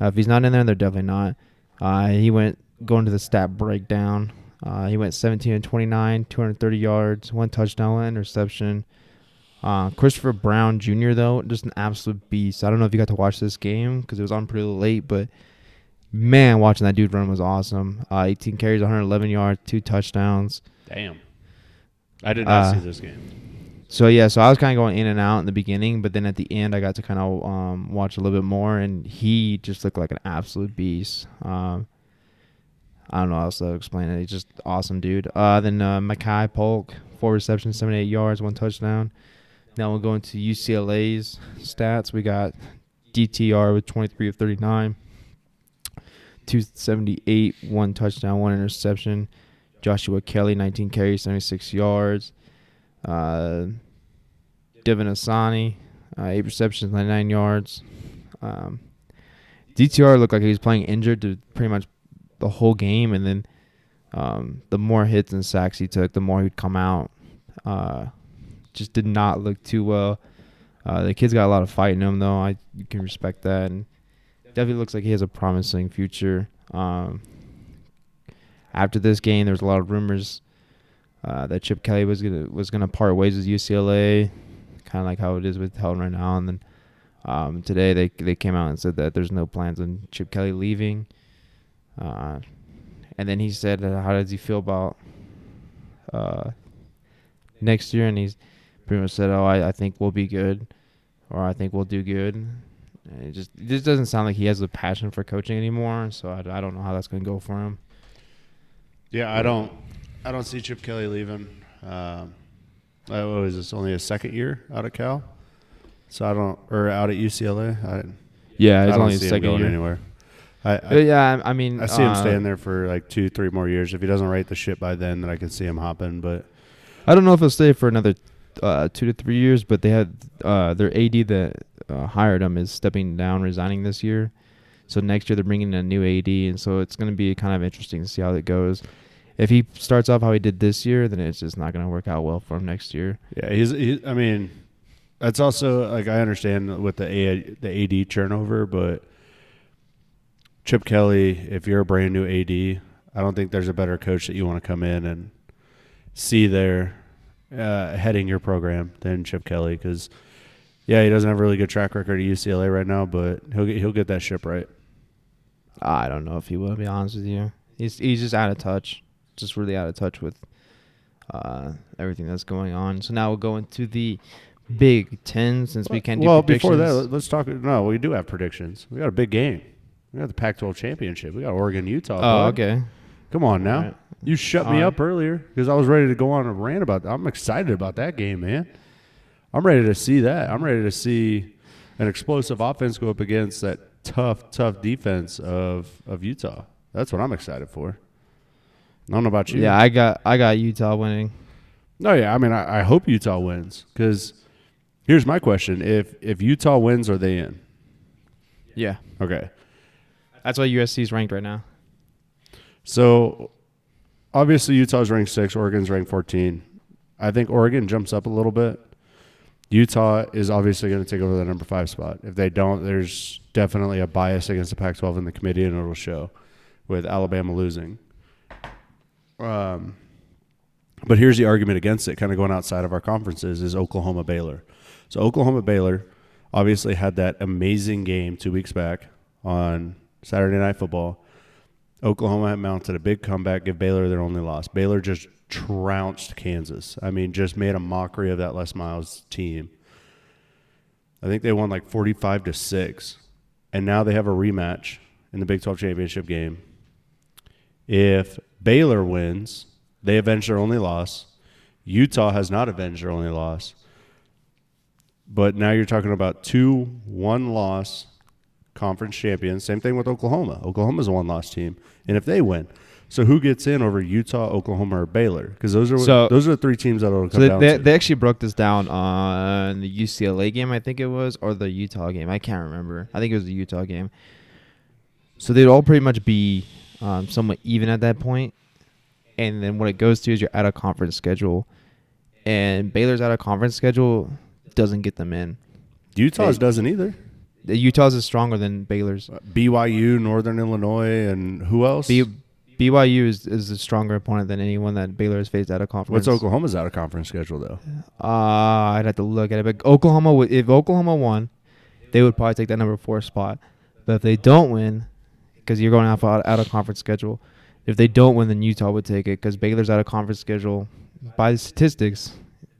Uh, if he's not in there, they're definitely not. Uh, he went going to the stat breakdown. Uh, he went 17 and 29, 230 yards, one touchdown, one interception. Uh, Christopher Brown Jr. though, just an absolute beast. I don't know if you got to watch this game because it was on pretty late, but man, watching that dude run was awesome. Uh, 18 carries, 111 yards, two touchdowns. Damn. I did not Uh, see this game. So yeah, so I was kind of going in and out in the beginning, but then at the end I got to kind of um, watch a little bit more, and he just looked like an absolute beast. Um, I don't know how else to explain it. He's just awesome, dude. Uh, then uh, Makai Polk, four receptions, 78 yards, one touchdown. Now we'll go into UCLA's stats. We got DTR with 23 of 39, 278, one touchdown, one interception. Joshua Kelly, 19 carries, 76 yards. Uh, Devin Asiasi, uh, eight receptions, 99 yards. Um, DTR looked like he was playing injured to pretty much the whole game, and then um, the more hits and sacks he took, the more he'd come out. Uh, just did not look too well. Uh, the kid's got a lot of fight in him, though. I you can respect that, and definitely looks like he has a promising future. Um, after this game, there was a lot of rumors uh, that Chip Kelly was gonna was gonna part ways with UCLA, kind of like how it is with Helton right now. And then um, today they they came out and said that there's no plans on Chip Kelly leaving. Uh, and then he said, uh, how does he feel about uh, next year? And he's pretty much said, oh, I, I think we'll be good, or I think we'll do good. And it just just doesn't sound like he has a passion for coaching anymore. So I, I don't know how that's gonna go for him. Yeah, I don't. I don't see Chip Kelly leaving. Um, uh, what was this? Only a second year out at Cal, so I don't, or out at UCLA. I, Yeah, I it's don't only his see him second going year. anywhere. I, Uh, I, yeah, I I mean, I see him uh, staying there for like two, three more years. If he doesn't right the shit by then, then I can see him hopping. But I don't know if he'll stay for another uh, two to three years, but they had uh, their AD that uh, hired him is stepping down, resigning this year. So next year they're bringing in a new AD, and so it's going to be kind of interesting to see how it goes. If he starts off how he did this year, then it's just not going to work out well for him next year. yeah, he's. He, I mean, that's also like I understand with the A, the AD turnover, but Chip Kelly, if you're a brand new AD, I don't think there's a better coach that you want to come in and see there uh, heading your program than Chip Kelly because. Yeah, he doesn't have a really good track record at UCLA right now, but he'll get he'll get that ship right. I don't know if he will. To be honest with you, he's he's just out of touch, just really out of touch with uh, everything that's going on. So now we'll go into the Big Ten since we can't do well, before that, let- let's talk. No, we do have predictions. We got a big game. We got the Pac-12 championship. We got Oregon, Utah. oh, okay. Come on now. Alright. You shut me Alright. up earlier because I was ready to go on a rant about. I'm excited about that game, man. I'm ready to see that. I'm ready to see an explosive offense go up against that tough, tough defense of of Utah. That's what I'm excited for. I don't know about you. Yeah, I got I got Utah winning. No, yeah. I mean, I, I hope Utah wins because here's my question: If if Utah wins, are they in? Yeah, Okay. that's why USC is ranked right now. So obviously Utah's ranked six, Oregon's ranked fourteen. I think Oregon jumps up a little bit. Utah is obviously going to take over the number five spot. If they don't, there's definitely a bias against the Pac-12 in the committee, and it'll show with Alabama losing. Um, but here's the argument against it, kind of going outside of our conferences, is Oklahoma Baylor. So Oklahoma Baylor obviously had that amazing game two weeks back on Saturday Night Football. Oklahoma mounted a big comeback, give Baylor their only loss. Baylor just trounced Kansas. I mean, just made a mockery of that Les Miles team. I think they won like 45 to 6. And now they have a rematch in the Big 12 championship game. If Baylor wins, they avenge their only loss. Utah has not avenged their only loss. But now you're talking about two one loss conference champions. Same thing with Oklahoma. Oklahoma's a one loss team. And if they win, so who gets in over Utah, Oklahoma, or Baylor? Because those are So- those are the three teams that will come So they, down they, they actually broke this down on the UCLA game, I think it was, or the Utah game. I can't remember. I think it was the Utah game. So they'd all pretty much be um, somewhat even at that point. And then what it goes to is you're out of conference schedule. And Baylor's out of conference schedule doesn't get them in. Utah's Hey. doesn't either. The Utah's is stronger than Baylor's. BYU, Northern Illinois, and who else? B, BYU is, is a stronger opponent than anyone that Baylor has faced out of conference. What's Oklahoma's out of conference schedule though? Uh, I'd have to look at it. But Oklahoma, would if Oklahoma won, they would probably take that number four spot. But if they don't win, because you're going off out, out of conference schedule, if they don't win, then Utah would take it because Baylor's out of conference schedule by statistics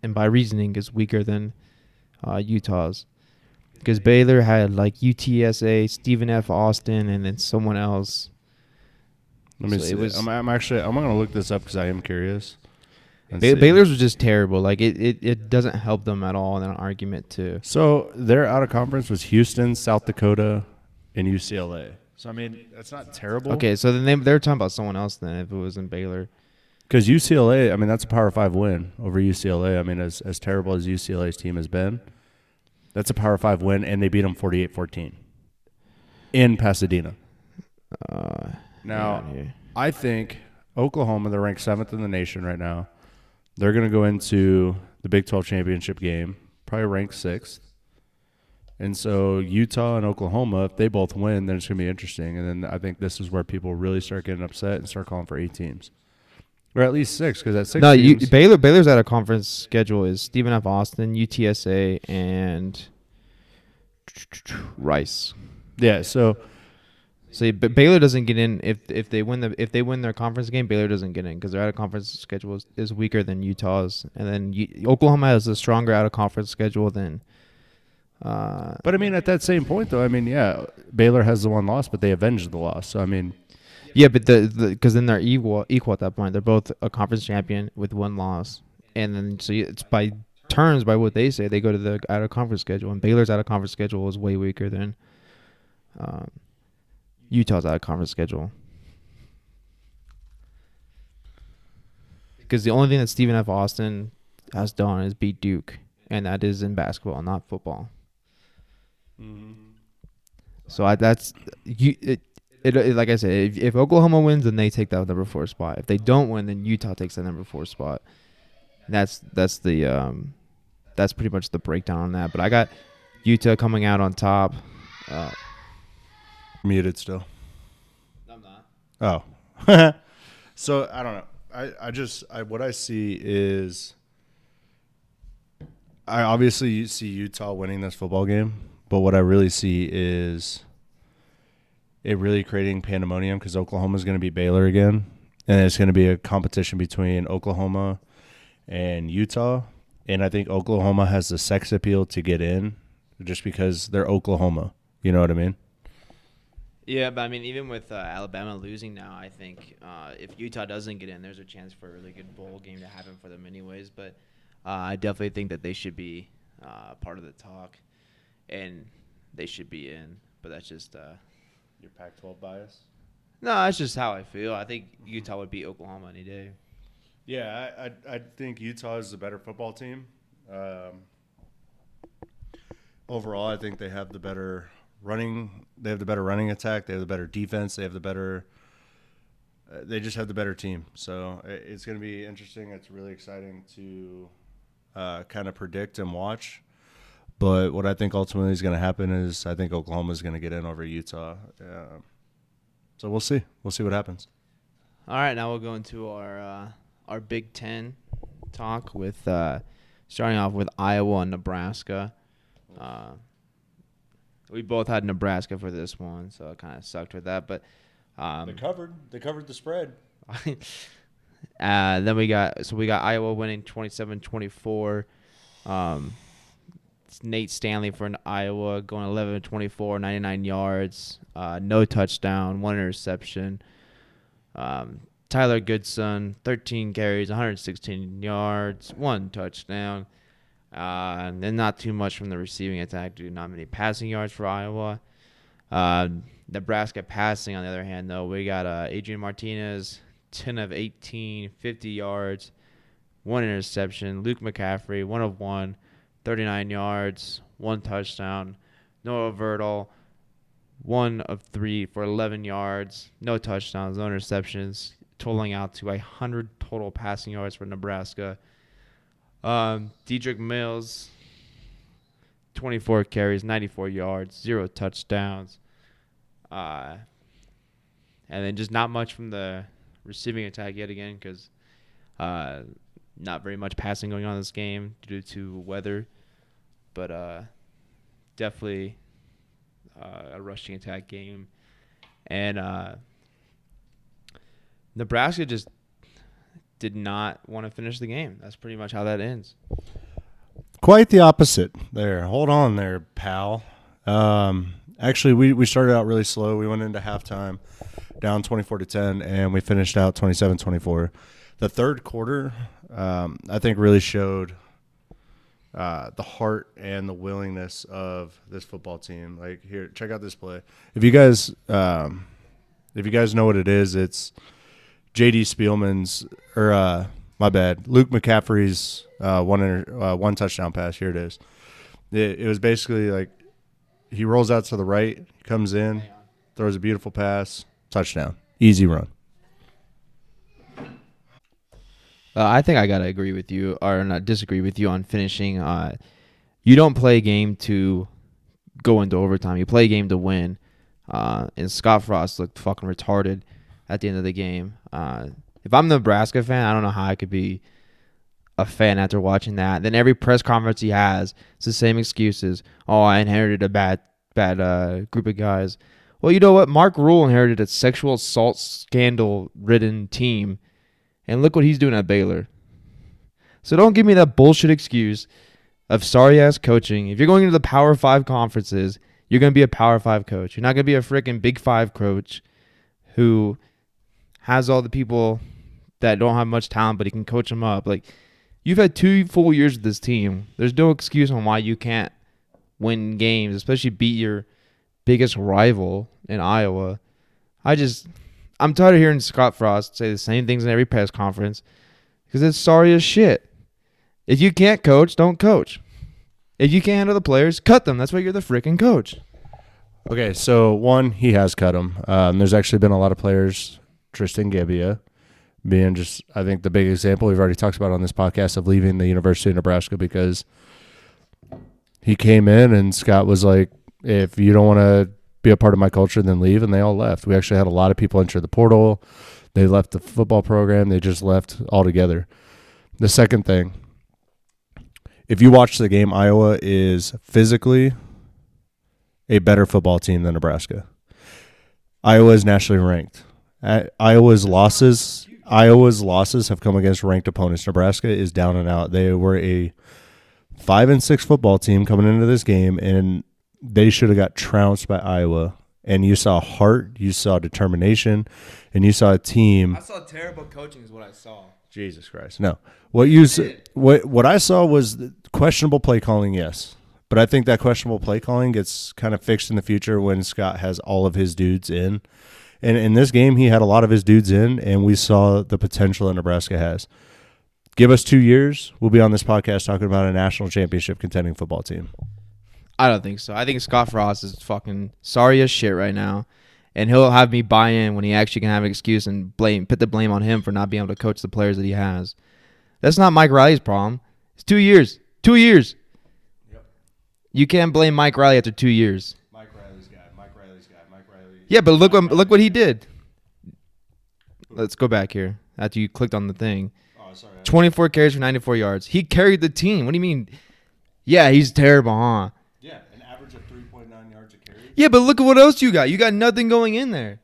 and by reasoning is weaker than uh, Utah's. Because Baylor had like UTSA, Stephen F. Austin, and then someone else. Let me So it see. was- I'm, I'm actually I'm gonna look this up because I am curious. Ba- Baylor's was just terrible. Like it, it, it doesn't help them at all in an argument too. So their out of conference was Houston, South Dakota, and UCLA. So I mean that's not terrible. Okay, so then they they're talking about someone else then if it was in Baylor. Because UCLA, I mean that's a Power Five win over UCLA. I mean as as terrible as UCLA's team has been, that's a Power Five win, and they beat them 48-14 in Pasadena. Uh, Now hang on here. I think Oklahoma, they're ranked seventh in the nation right now. They're going to go into the Big 12 championship game, probably ranked sixth. And so Utah and Oklahoma, if they both win, then it's going to be interesting. And then I think this is where people really start getting upset and start calling for eight teams, or at least six, because at six no, you, Baylor Baylor's out of conference schedule is Stephen F. Austin, UTSA, and Rice. yeah. So So but Baylor doesn't get in if if they win the if they win their conference game. Baylor doesn't get in because their out of conference schedule is, is weaker than Utah's, and then U, Oklahoma has a stronger out of conference schedule than. Uh, but I mean, at that same point, though, I mean, yeah, Baylor has the one loss, but they avenged the loss. So I mean, Yeah, but the because then they're equal equal at that point. They're both a conference champion with one loss, and then so it's by turns by what they say they go to the out of conference schedule, and Baylor's out of conference schedule is way weaker than um, Utah's out of conference schedule. Because the only thing that Stephen F. Austin has done is beat Duke, and that is in basketball, not football. So I, that's you. It, it, it- like I said, if, if Oklahoma wins, then they take that number four spot. If they don't win, then Utah takes that number four spot. That's that's the um, that's pretty much the breakdown on that. But I got Utah coming out on top. Uh, muted still. I'm not. Oh, so I don't know. I, I just I, what I see is I obviously see Utah winning this football game, but what I really see is it really creating pandemonium because Oklahoma is going to be Baylor again, and it's going to be a competition between Oklahoma and Utah, and I think Oklahoma has the sex appeal to get in just because they're Oklahoma. You know what I mean? Yeah, but I mean, even with uh, Alabama losing now, I think uh, if Utah doesn't get in, there's a chance for a really good bowl game to happen for them, anyways. But uh, I definitely think that they should be uh, part of the talk, and they should be in. But that's just uh, Your Pac-12 bias. no, that's just how I feel. I think Utah would beat Oklahoma any day. Yeah, I, I, I think Utah is the better football team. Um, overall, I think they have the better running. They have the better running attack. They have the better defense. They have the better. Uh, they just have the better team. So it's going to be interesting. It's really exciting to uh, kind of predict and watch. But what I think ultimately is going to happen is I think Oklahoma is going to get in over Utah. Uh, so we'll see. We'll see what happens. All right, now we'll go into our uh, our Big Ten talk with uh, starting off with Iowa and Nebraska. Uh, we both had Nebraska for this one, so it kind of sucked with that. But um, covered. They covered the spread. uh, then we got so we got Iowa winning 27-24. Um, it's Nate Stanley for an Iowa going 11 24, 99 yards, uh, no touchdown, one interception. Um, Tyler Goodson, 13 carries, 116 yards, one touchdown. Uh, and then not too much from the receiving attack, to not many passing yards for Iowa. Uh, Nebraska passing, on the other hand, though, we got uh, Adrian Martinez, 10 of 18, 50 yards, one interception. Luke McCaffrey, one of one, 39 yards, one touchdown. Noah Vedral, one of three for 11 yards, no touchdowns, no interceptions, totaling out to 100 total passing yards for Nebraska. Um, Dedrick Mills, 24 carries, 94 yards, zero touchdowns. Uh, and then just not much from the receiving attack yet again because uh, not very much passing going on in this game due to weather. But uh, definitely uh, a rushing attack game. And uh, Nebraska just did not want to finish the game. That's pretty much how that ends. Quite the opposite there. Hold on there, pal. Um, actually, we, we started out really slow. We went into halftime down 24 to 10, and we finished out 27 24. The third quarter, um, I think, really showed uh, the heart and the willingness of this football team. Like, here, check out this play. If you guys, um, if you guys know what it is, it's J.D. Spielman's, or uh, my bad, Luke McCaffrey's uh, one inter, uh, one touchdown pass. Here it is. It, it was basically like he rolls out to the right, comes in, throws a beautiful pass, touchdown, easy run. Uh, I think I gotta agree with you, or not disagree with you on finishing. Uh, you don't play a game to go into overtime. You play a game to win. Uh, and Scott Frost looked fucking retarded at the end of the game. Uh, if I'm Nebraska fan, I don't know how I could be a fan after watching that. Then every press conference he has, it's the same excuses. Oh, I inherited a bad, bad uh, group of guys. Well, you know what? Mark Rhule inherited a sexual assault scandal-ridden team, and look what he's doing at Baylor. So don't give me that bullshit excuse of sorry ass coaching. If you're going into the Power Five conferences, you're going to be a Power Five coach. You're not going to be a freaking Big Five coach who has all the people that don't have much talent, but he can coach them up. Like you've had two full years with this team. There's no excuse on why you can't win games, especially beat your biggest rival in Iowa. I just I'm tired of hearing Scott Frost say the same things in every press conference because it's sorry as shit. If you can't coach, don't coach. If you can't handle the players, cut them. That's why you're the freaking coach. Okay, so one, he has cut him. Um, there's actually been a lot of players, Tristan Gebbia being just, I think, the big example we've already talked about on this podcast of leaving the University of Nebraska because he came in and Scott was like, if you don't want to be a part of my culture, and then leave. And they all left. We actually had a lot of people enter the portal. They left the football program. They just left altogether. The second thing, if you watch the game, Iowa is physically a better football team than Nebraska. Iowa is nationally ranked. Iowa's losses, Iowa's losses have come against ranked opponents. Nebraska is down and out. They were a five and six football team coming into this game, and they should have got trounced by Iowa. And you saw heart, you saw determination, and you saw a team. I saw terrible coaching, is what I saw. Jesus Christ! No, what you what what I saw was questionable play calling. Yes, but I think that questionable play calling gets kind of fixed in the future when Scott has all of his dudes in. And in this game, he had a lot of his dudes in, and we saw the potential that Nebraska has. Give us two years, we'll be on this podcast talking about a national championship contending football team. I don't think so. I think Scott Frost is fucking sorry as shit right now, and he'll have me buy in when he actually can have an excuse and blame put the blame on him for not being able to coach the players that he has. That's not Mike Riley's problem. It's two years. Two years. Yep. You can't blame Mike Riley after two years. Mike Riley's guy. Mike Riley's guy. Mike Riley. Yeah, but look what look what he did. Let's go back here. After you clicked on the thing. Oh, sorry. 24 carries for 94 yards. He carried the team. What do you mean? Yeah, he's terrible, huh? Yeah, an average of 3.9 yards a carry. Yeah, but look at what else you got. You got nothing going in there.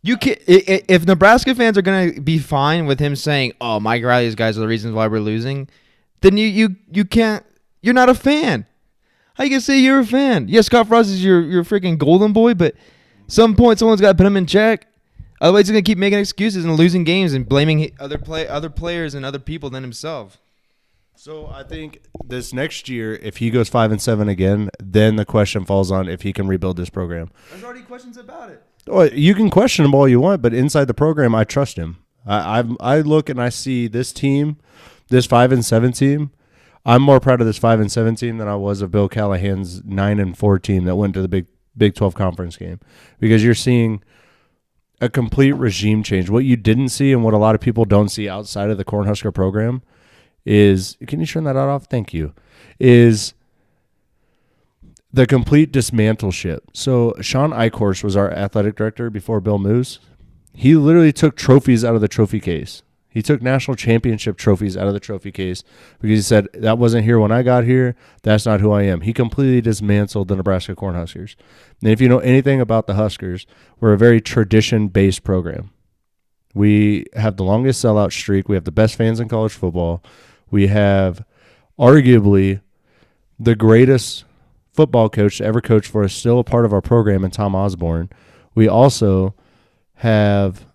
You can if Nebraska fans are gonna be fine with him saying, "Oh, Mike Riley's guys are the reasons why we're losing," then you you you can't. You're not a fan. How you can say you're a fan? Yeah, Scott Frost is your your freaking golden boy, but some point, someone's got to put him in check. Otherwise, he's gonna keep making excuses and losing games and blaming other play other players and other people than himself. So I think this next year, if he goes five and seven again, then the question falls on if he can rebuild this program. There's already questions about it. Well, you can question him all you want, but inside the program, I trust him. I I, I look and I see this team, this five and seven team. I'm more proud of this five and seven team than I was of Bill Callahan's nine and four team that went to the big Big Twelve conference game, because you're seeing a complete regime change. What you didn't see, and what a lot of people don't see outside of the Cornhusker program, is can you turn that out off? Thank you. Is the complete dismantleship. So Shawn Eichorst was our athletic director before Bill Moos. He literally took trophies out of the trophy case. He took national championship trophies out of the trophy case because he said that wasn't here when I got here. That's not who I am. He completely dismantled the Nebraska Cornhuskers. And if you know anything about the Huskers, we're a very tradition-based program. We have the longest sellout streak. We have the best fans in college football. We have arguably the greatest football coach to ever coach for us, still a part of our program, and Tom Osborne. We also have,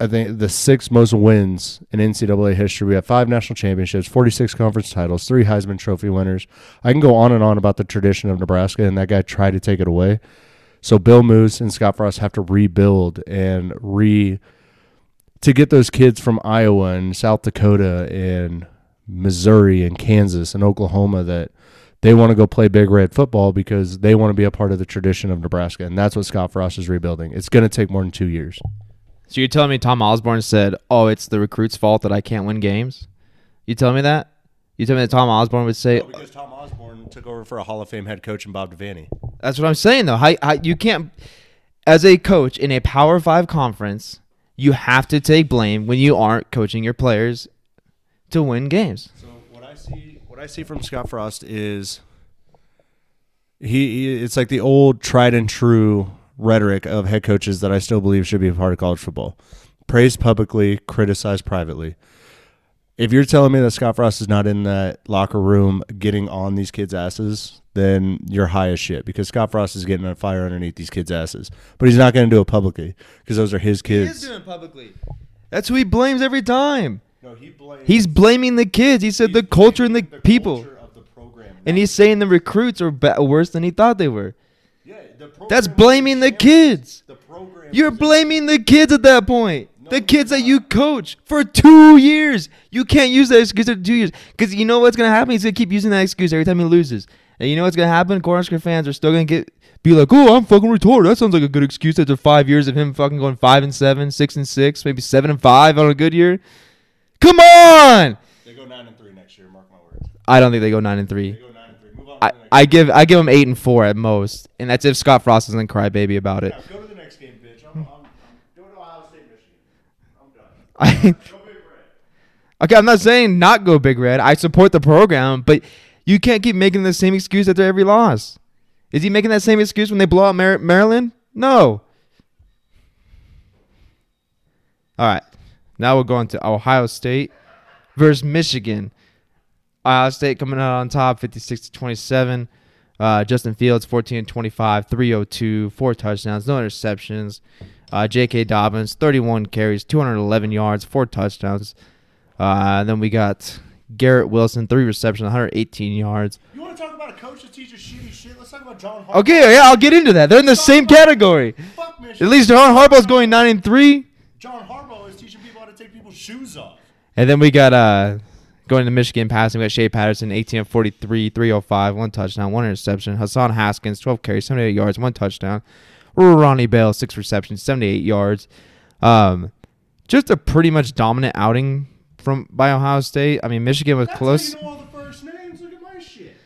I think, the six most wins in NCAA history. We have five national championships, 46 conference titles, three Heisman Trophy winners. I can go on and on about the tradition of Nebraska, and that guy tried to take it away. So Bill Moos and Scott Frost have to rebuild and re to get those kids from Iowa and South Dakota and Missouri and Kansas and Oklahoma that they want to go play big red football because they want to be a part of the tradition of Nebraska, and that's what Scott Frost is rebuilding. It's going to take more than two years. So you're telling me Tom Osborne said, "Oh, it's the recruit's fault that I can't win games"? You telling me that? You telling me that Tom Osborne would say, because Tom Osborne took over for a Hall of Fame head coach and Bob Devaney. That's what I'm saying though. How, how, you can't, as a coach in a Power Five conference, you have to take blame when you aren't coaching your players to win games. So what I see, what I see from Scott Frost is he, he it's like the old tried and true rhetoric of head coaches that I still believe should be a part of college football. Praise publicly, criticize privately. If you're telling me that Scott Frost is not in that locker room getting on these kids' asses, then you're high as shit because Scott Frost is getting on fire underneath these kids' asses. But he's not going to do it publicly because those are his kids. doing publicly. That's who he blames every time. No, he blames He's blaming the kids. He said the culture and the, people, of the program. and he's saying the recruits are ba- worse than he thought they were. yeah, the That's blaming the kids. The program You're blaming the kids at that point. No, the kids that you coach for two years. You can't use that excuse for two years. Because you know what's going to happen? He's going to keep using that excuse every time he loses. And you know what's going to happen? Cornhusker fans are still going to get be like, oh, I'm fucking retarded. That sounds like a good excuse after five years of him fucking going five and seven, six and six, maybe seven and five on a good year. Come on! They go nine and three next year. Mark my words. I don't think they go nine and three. They go nine and three. Move on. I, to the next I give I give them eight and four at most, and that's if Scott Frost doesn't cry baby about it. Yeah, go to the next game, bitch. I'm, I'm, I'm going to Ohio State, Michigan. I'm done. I, Go Big Red. Okay, I'm not saying not go Big Red. I support the program, but you can't keep making the same excuse after every loss. Is he making that same excuse when they blow out Mar- Maryland? No. All right. Now we're going to Ohio State versus Michigan. Ohio State coming out on top 56 to 27. Uh, Justin Fields 14 and 25, 302, four touchdowns, no interceptions. Uh, J.K. Dobbins 31 carries, 211 yards, four touchdowns. Uh, and then we got Garrett Wilson, three receptions, 118 yards. You want to talk about a coach that teaches shitty shit? Let's talk about John Harbaugh. Okay, yeah, I'll get into that. They're in the same category. Fuck Michigan. At least John Harbaugh's going nine and three. John Harbaugh is teaching people how to take people's shoes off. And then we got uh going to Michigan passing. We got Shea Patterson, 18 of 43, 305, one touchdown, one interception. Hassan Haskins, 12 carries, 78 yards, one touchdown. Ronnie Bell, six receptions, 78 yards. Um, just a pretty much dominant outing from by Ohio State. I mean, Michigan was That's close. how you know all the first names. Look at my shit.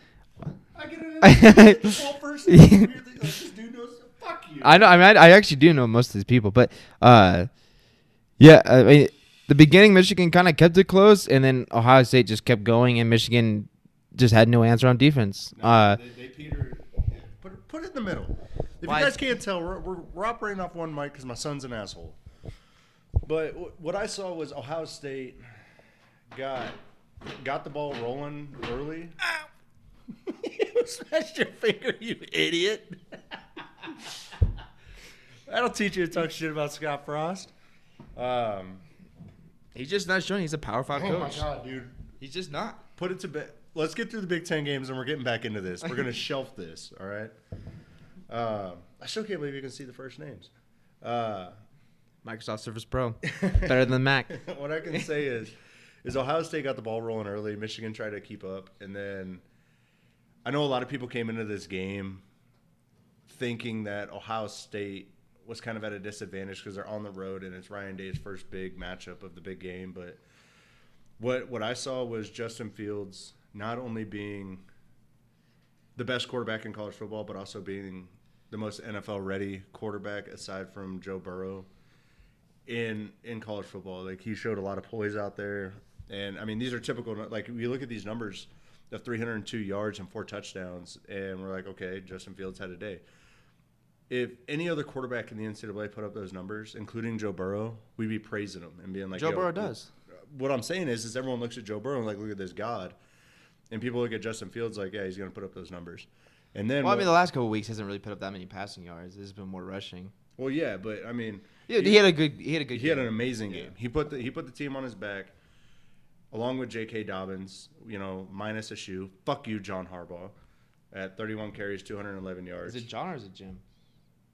I get it. first names. Weird thing, like, this dude knows. Fuck you. I know. I mean, I, I actually do know most of these people, but uh, yeah. I mean, the beginning Michigan kind of kept it close, and then Ohio State just kept going, and Michigan just had no answer on defense. Uh, they, they. Put, it- put it in the middle. If you guys can't tell, we're, we're, we're operating off one mic because my son's an asshole. But wh- what I saw was Ohio State got got the ball rolling early. you smashed your finger, you idiot. That'll teach you to talk shit about Scott Frost. Um, He's just not showing he's a Power Five oh my coach. god, dude. He's just not. Put it to bed. Let's get through the Big Ten games and we're getting back into this. We're gonna shelf this, all right? Um, I still can't believe you can see the first names. Uh, Microsoft Surface Pro, better than Mac. what I can say is, is Ohio State got the ball rolling early. Michigan tried to keep up, and then I know a lot of people came into this game thinking that Ohio State was kind of at a disadvantage because they're on the road and it's Ryan Day's first big matchup of the big game. But what what I saw was Justin Fields not only being the best quarterback in college football, but also being the most NFL ready quarterback aside from Joe Burrow in in college football. Like he showed a lot of poise out there, and I mean these are typical. Like we look at these numbers of 302 yards and four touchdowns, and we're like, okay, Justin Fields had a day. If any other quarterback in the NCAA put up those numbers, including Joe Burrow, we'd be praising him and being like, Joe Burrow does. What I'm saying is, is everyone looks at Joe Burrow and like, look at this god, and people look at Justin Fields like, yeah, he's going to put up those numbers. And then, Well, I mean, the last couple of weeks hasn't really put up that many passing yards. There's been more rushing. well, yeah, but I mean, Yeah, he had a good. He had a good. he had an amazing game. He put the he put the team on his back, along with J.K. Dobbins. You know, minus a shoe. Fuck you, John Harbaugh, at 31 carries, 211 yards. Is it John or is it Jim?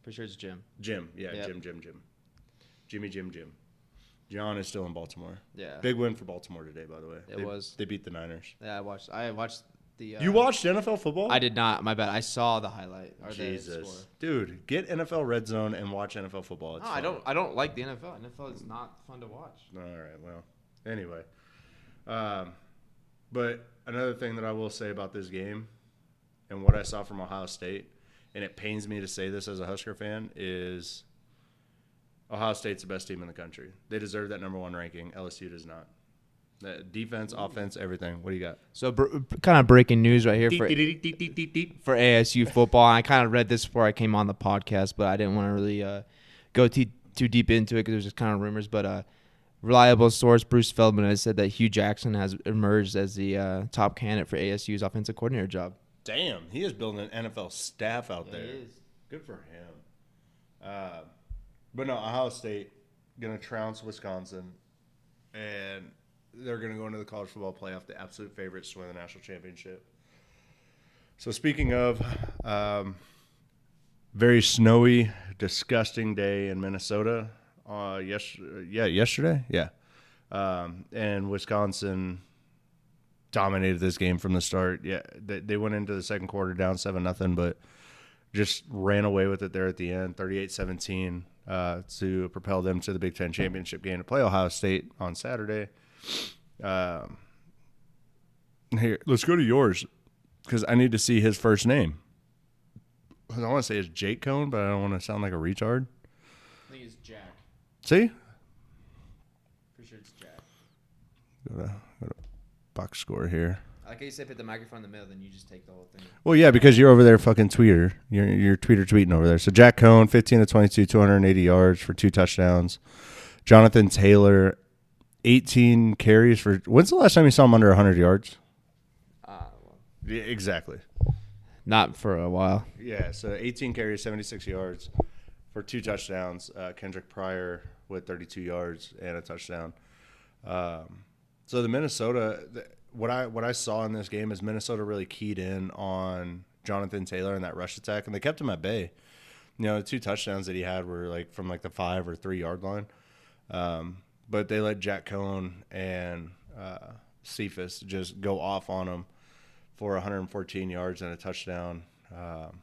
Pretty sure it's Jim. Jim? Yeah, Yep. Jim, Jim, Jim, Jimmy, Jim, Jim. John is still in Baltimore. Yeah. Big win for Baltimore today, by the way. It They- was. They beat the Niners. Yeah, I watched. I watched the. Uh, you watched NFL football? I did not. My bad. I saw the highlight. Jesus, dude, get NFL Red Zone and watch NFL football. It's No, I don't. I don't like the NFL. NFL is not fun to watch. All right. Well, anyway, um, but another thing that I will say about this game and what I saw from Ohio State, and it pains me to say this as a Husker fan, is Ohio State's the best team in the country. They deserve that number one ranking. LSU does not. The defense, offense, everything. What do you got? So, br- kind of breaking news right here for for ASU football. I kind of read this before I came on the podcast, but I didn't want to really uh, go too too deep into it because it was just kind of rumors. But uh, reliable source Bruce Feldman has said that Hue Jackson has emerged as the uh, top candidate for ASU's offensive coordinator job. Damn, he is building an NFL staff out there. he. Good for him. Uh, but no, Ohio State gonna trounce Wisconsin, and they're gonna go into the college football playoff, the absolute favorites to win the national championship. So speaking of, um, very snowy, disgusting day in Minnesota. Uh, yes, yeah, yesterday, yeah, um, and Wisconsin dominated this game from the start. Yeah, they, they went into the second quarter down seven nothing, but just ran away with it there at the end, 38-17, uh, to propel them to the Big Ten championship game to play Ohio State on Saturday. Um, here, let's go to yours because I need to see his first name. I want to say it's Jake Coan, but I don't want to sound like a retard. I think it's Jack. See, Pretty sure it's Jack. go to, go to box score here. I like how you said put the microphone in the middle, then you just take the whole thing. Well, yeah, because you're over there fucking tweeter. You're you're tweeter tweeting over there. So Jack Coan, 15 to 22, 280 yards for two touchdowns. Jonathan Taylor, 18 carries for. When's the last time you saw him under 100 yards? Uh, well, Yeah, exactly. not for a while. Yeah, so 18 carries, 76 yards for two touchdowns. Uh, Kendric Pryor with 32 yards and a touchdown. Um, so the Minnesota, what I what I saw in this game is Minnesota really keyed in on Jonathan Taylor and that rush attack, and they kept him at bay. You know, the two touchdowns that he had were like from like the five or three yard line, um, but they let Jack Coan and uh, Cephus just go off on him for 114 yards and a touchdown. Um,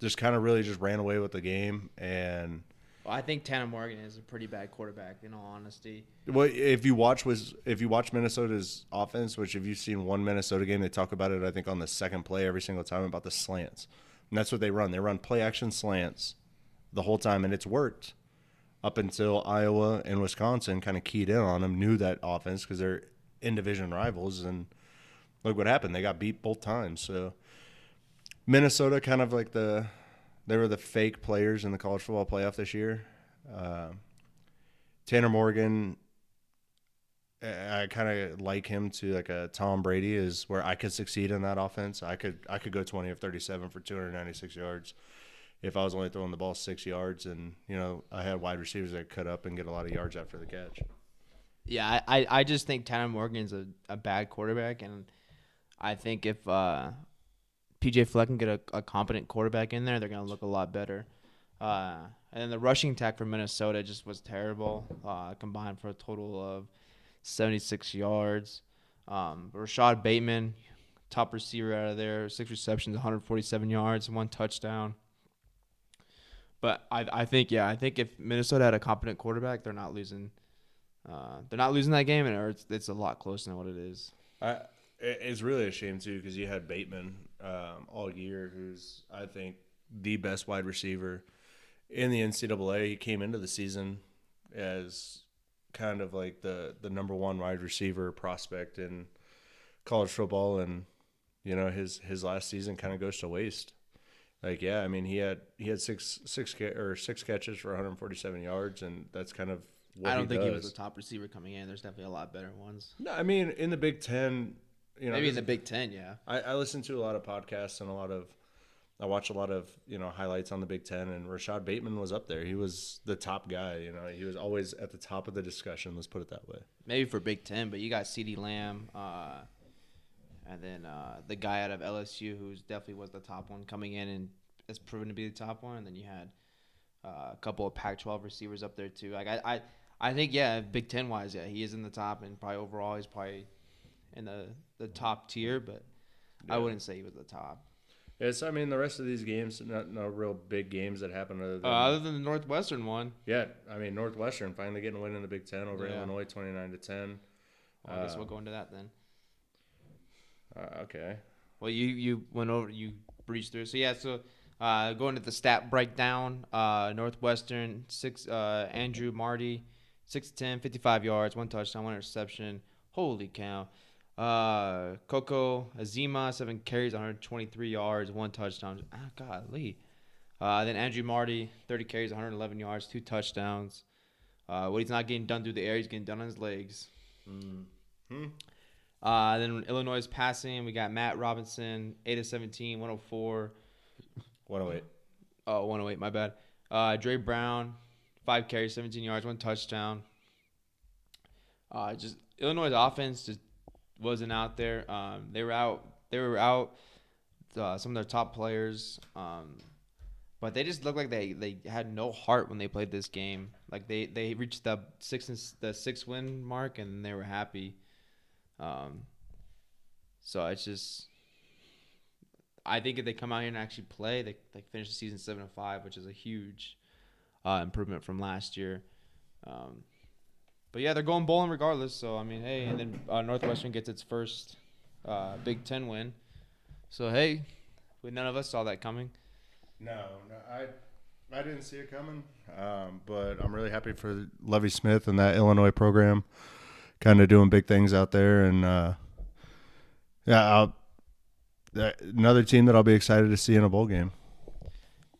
just kind of really just ran away with the game. And I think Tanner Morgan is a pretty bad quarterback, in all honesty. well, if you watch was if you watch Minnesota's offense, which if you've seen one Minnesota game, they talk about it. I think on the second play every single time about the slants, and that's what they run. They run play action slants the whole time, and it's worked up until Iowa and Wisconsin kind of keyed in on them, knew that offense because they're in division rivals, and look what happened. They got beat both times. So Minnesota kind of like the they were the fake players in the college football playoff this year. Uh, Tanner Morgan, I kind of like him to like a Tom Brady is where I could succeed in that offense. I could I could go twenty of thirty seven for two hundred ninety six yards, if I was only throwing the ball six yards, and you know I had wide receivers that cut up and get a lot of yards after the catch. Yeah, I, I just think Tanner Morgan's a, a bad quarterback, and I think if uh, PJ Fleck can get a, a competent quarterback in there, they're going to look a lot better. Uh, and then the rushing attack for Minnesota just was terrible, uh, combined for a total of 76 yards. Um, Rashod Bateman, top receiver out of there, six receptions, 147 yards, one touchdown. But I, I think, yeah, I think if Minnesota had a competent quarterback, they're not losing. Uh, they're not losing that game, and it's, it's a lot closer than what it is. I, it's really a shame too because you had Bateman um, all year, who's I think the best wide receiver in the NCAA. He came into the season as kind of like the the number one wide receiver prospect in college football, and you know his his last season kind of goes to waste. Like yeah, I mean he had he had six six or six catches for 147 yards, and that's kind of I don't he think does. he was the top receiver coming in. There's definitely a lot better ones. No, I mean in the Big Ten, you know, maybe in the Big Ten, yeah. I, I listen to a lot of podcasts and a lot of I watch a lot of you know highlights on the Big Ten, and Rashod Bateman was up there. He was the top guy. You know, he was always at the top of the discussion. Let's put it that way. Maybe for Big Ten, but you got CeeDee Lamb, uh, and then uh, the guy out of LSU who's definitely was the top one coming in and has proven to be the top one. And then you had uh, a couple of Pac-12 receivers up there too. Like I, I, I think yeah, Big Ten wise, yeah, he is in the top, and probably overall he's probably in the the top tier, but yeah. I wouldn't say he was the top. Yes, I mean the rest of these games, not no real big games that happen other than uh, other than the Northwestern one. Yeah, I mean Northwestern finally getting a win in the Big Ten over yeah. Illinois, twenty nine to ten. Well, I guess uh, we'll go into that then. Uh, okay. Well, you you went over you breezed through. So yeah, so uh, going to the stat breakdown, uh, Northwestern six uh, Andrew Marty, six ten, 55 yards, one touchdown, one interception. Holy cow! Uh, Coco Azima, seven carries, 123 yards, one touchdown. Ah, golly. Uh, then Andrew Marty, 30 carries, 111 yards, two touchdowns. Uh, what he's not getting done through the air, he's getting done on his legs. Mm-hmm. Uh, then Illinois passing, we got Matt Robinson, 8 of 17, 104. 108. Oh, 108, my bad. Uh, Dre Brown, five carries, 17 yards, one touchdown. Uh, just Illinois' offense just wasn't out there. Um, they were out. They were out. Uh, some of their top players, um, but they just looked like they, they had no heart when they played this game. Like they, they reached the six and, the six win mark and they were happy. Um, so it's just, I think if they come out here and actually play, they they finish the season seven and five, which is a huge uh, improvement from last year. Um, but yeah, they're going bowling regardless. So I mean, hey, and then uh, Northwestern gets its first uh, Big Ten win. So hey, we none of us saw that coming. No, no, I I didn't see it coming. Um, but I'm really happy for Lovie Smith and that Illinois program, kind of doing big things out there. And uh, yeah, I'll, another team that I'll be excited to see in a bowl game.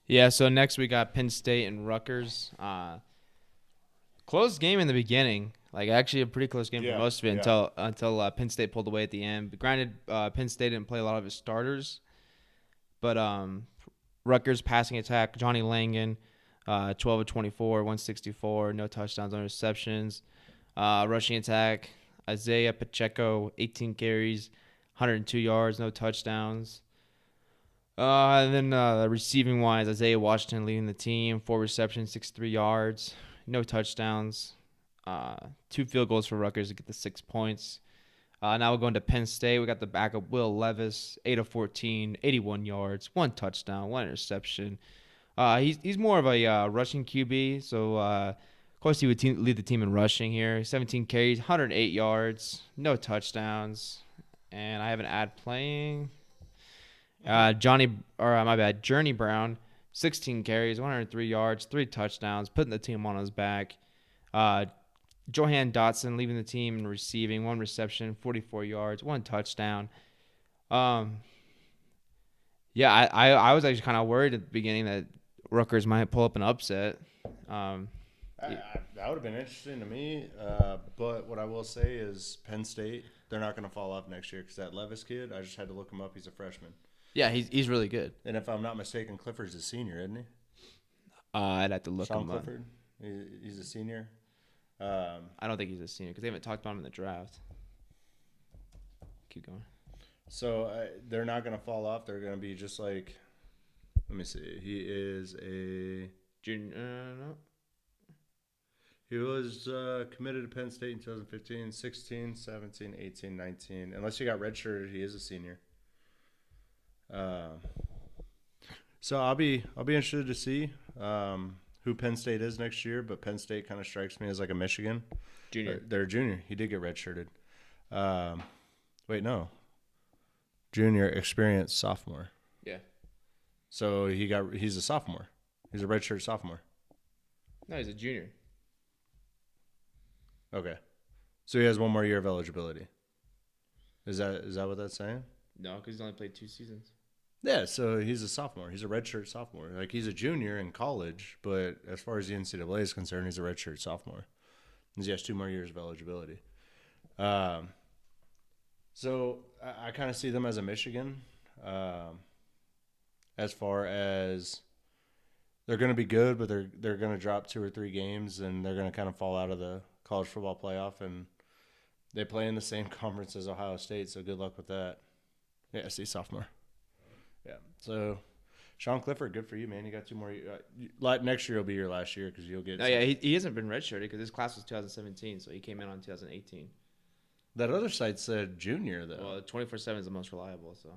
Yeah. So next we got Penn State and Rutgers. Uh, close game in the beginning. Like actually a pretty close game yeah, for most of it yeah. until until uh, Penn State pulled away at the end. But granted, uh, Penn State didn't play a lot of his starters, but um, Rutgers passing attack, Johnny Langan, uh, 12 of 24, 164, no touchdowns, no receptions. Uh, rushing attack, Isaiah Pacheco, 18 carries, 102 yards, no touchdowns. Uh, and then uh, receiving wise, Isaiah Washington leading the team, four receptions, 63 yards, no touchdowns, uh, two field goals for Rutgers to get the six points. Uh, now we're going to Penn State. We got the backup Will Levis, 8 of 14, 81 yards, one touchdown, one interception. Uh, he's, he's more of a uh, rushing QB, so uh, of course he would te- lead the team in rushing here. 17 carries, 108 yards, no touchdowns, and I have an ad playing. Uh, Johnny, or uh, my bad, Journey Brown, 16 carries, 103 yards, three touchdowns, putting the team on his back. Uh, Jahan Dotson leaving the team and receiving one reception, 44 yards, one touchdown. Um, yeah, I, I, I was actually kind of worried at the beginning that Rutgers might pull up an upset. Um, I, I, that would have been interesting to me. Uh, but what I will say is Penn State, they're not going to fall off next year because that Levis kid, I just had to look him up. He's a freshman. Yeah, he's he's really good. And if I'm not mistaken, Clifford's a senior, isn't he? Uh, I'd have to look Sean him up. Clifford. He- He's a senior. Um, I don't think he's a senior because they haven't talked about him in the draft. Keep going. so uh, they're not going to fall off. They're going to be just like. Let me see. He is a. Junior, uh, no. He was uh, committed to Penn State in 2015, 16, 17, 18, 19. Unless he got redshirted, he is a senior. Um, so I'll be I'll be interested to see um, who Penn State is next year. But Penn State kind of strikes me as like a Michigan. Junior. They're, they're a junior. He did get redshirted. Um, wait, no. Junior, experienced sophomore. Yeah. So he got he's a sophomore. He's a redshirt sophomore. No, he's a junior. Okay. So he has one more year of eligibility. Is that is that what that's saying? No, because he's only played two seasons. Yeah, so he's a sophomore. He's a redshirt sophomore. Like he's a junior in college, but as far as the NCAA is concerned, he's a redshirt sophomore. He has two more years of eligibility. Um, so I, I kind of see them as a Michigan. Um, as far as they're going to be good, but they're they're going to drop two or three games, and they're going to kind of fall out of the college football playoff, and they play in the same conference as Ohio State. So good luck with that. Yeah, see sophomore. Yeah. So, Sean Clifford, good for you, man. You got two more. Uh, next year will be your last year because you'll get. No, yeah, he, he hasn't been redshirted because his class was 2017, so he came in on 2018. That other site said junior though. Well, 24 seven is the most reliable, so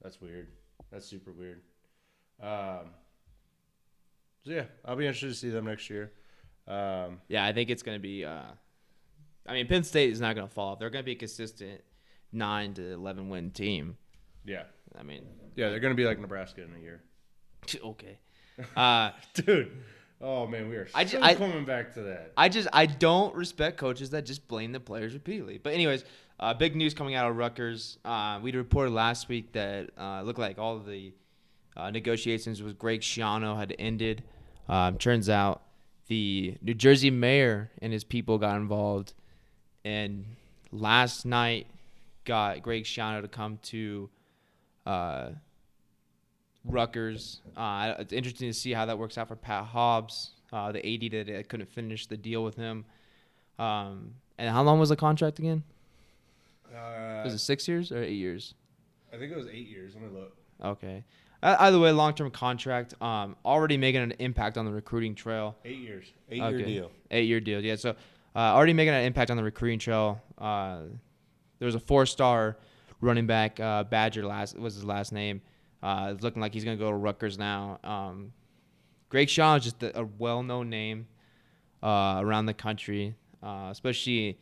That's weird. That's super weird. Um. So yeah, I'll be interested to see them next year. Um. yeah, I think it's going to be. Uh, I mean, Penn State is not going to fall off. They're going to be a consistent nine to 11 win team. Yeah. I mean, Yeah, they're gonna be like Nebraska in a year. okay. Uh, Dude. Oh man, we are I so ju- I- coming back to that. I just I don't respect coaches that just blame the players repeatedly. But anyways, uh, big news coming out of Rutgers. Uh, we reported last week that uh, looked like all of the uh, negotiations with Greg Schiano had ended. Um, turns out the New Jersey mayor and his people got involved, and last night got Greg Schiano to come to uh, Rutgers. Uh, it's interesting to see how that works out for Pat Hobbs, uh, the AD that couldn't finish the deal with him. Um, and how long was the contract again? Uh, Was it six years or eight years? I think it was eight years. Let me look. Okay. Uh, either way, long term contract. Um, already making an impact on the recruiting trail. Eight years. Eight year Okay. deal. Eight year deal. Yeah. So uh, already making an impact on the recruiting trail. Uh, there was a four star running back, uh, Badger last was his last name. Uh, it's looking like he's gonna go to Rutgers now. Um, Greg Shaw is just a, a well known name uh, around the country, uh, especially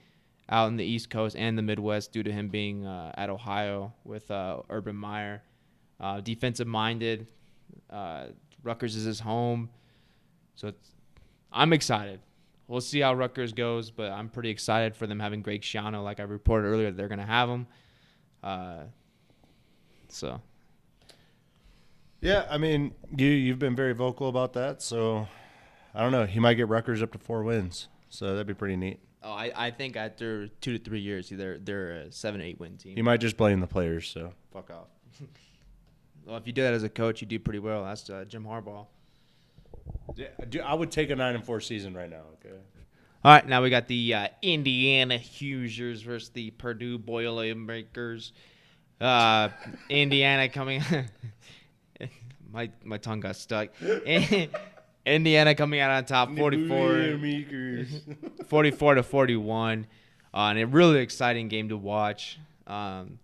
out in the East Coast and the Midwest due to him being uh, at Ohio with uh, Urban Meyer. Defensive minded. Uh, Rutgers is his home. So I'm excited. We'll see how Rutgers goes, but I'm pretty excited for them having Greg Schiano. Like I reported earlier, they're going to have him. Uh, so, Yeah, I mean, you you've been very vocal about that, so I don't know. He might get Rutgers up to four wins, so that'd be pretty neat. oh, I, I think after two to three years, they're they're a seven eight win team. He might just blame the players. So Fuck off. well, if you do that as a coach, you do pretty well. That's uh, Jim Harbaugh. yeah, dude, I would take a nine and four season right now. Okay. All right, now we got the uh, Indiana Hoosiers versus the Purdue Boilermakers. Uh, Indiana coming. my my tongue got stuck. Indiana coming out on top, 44, 44 to 41. Uh, and a really exciting game to watch. Um,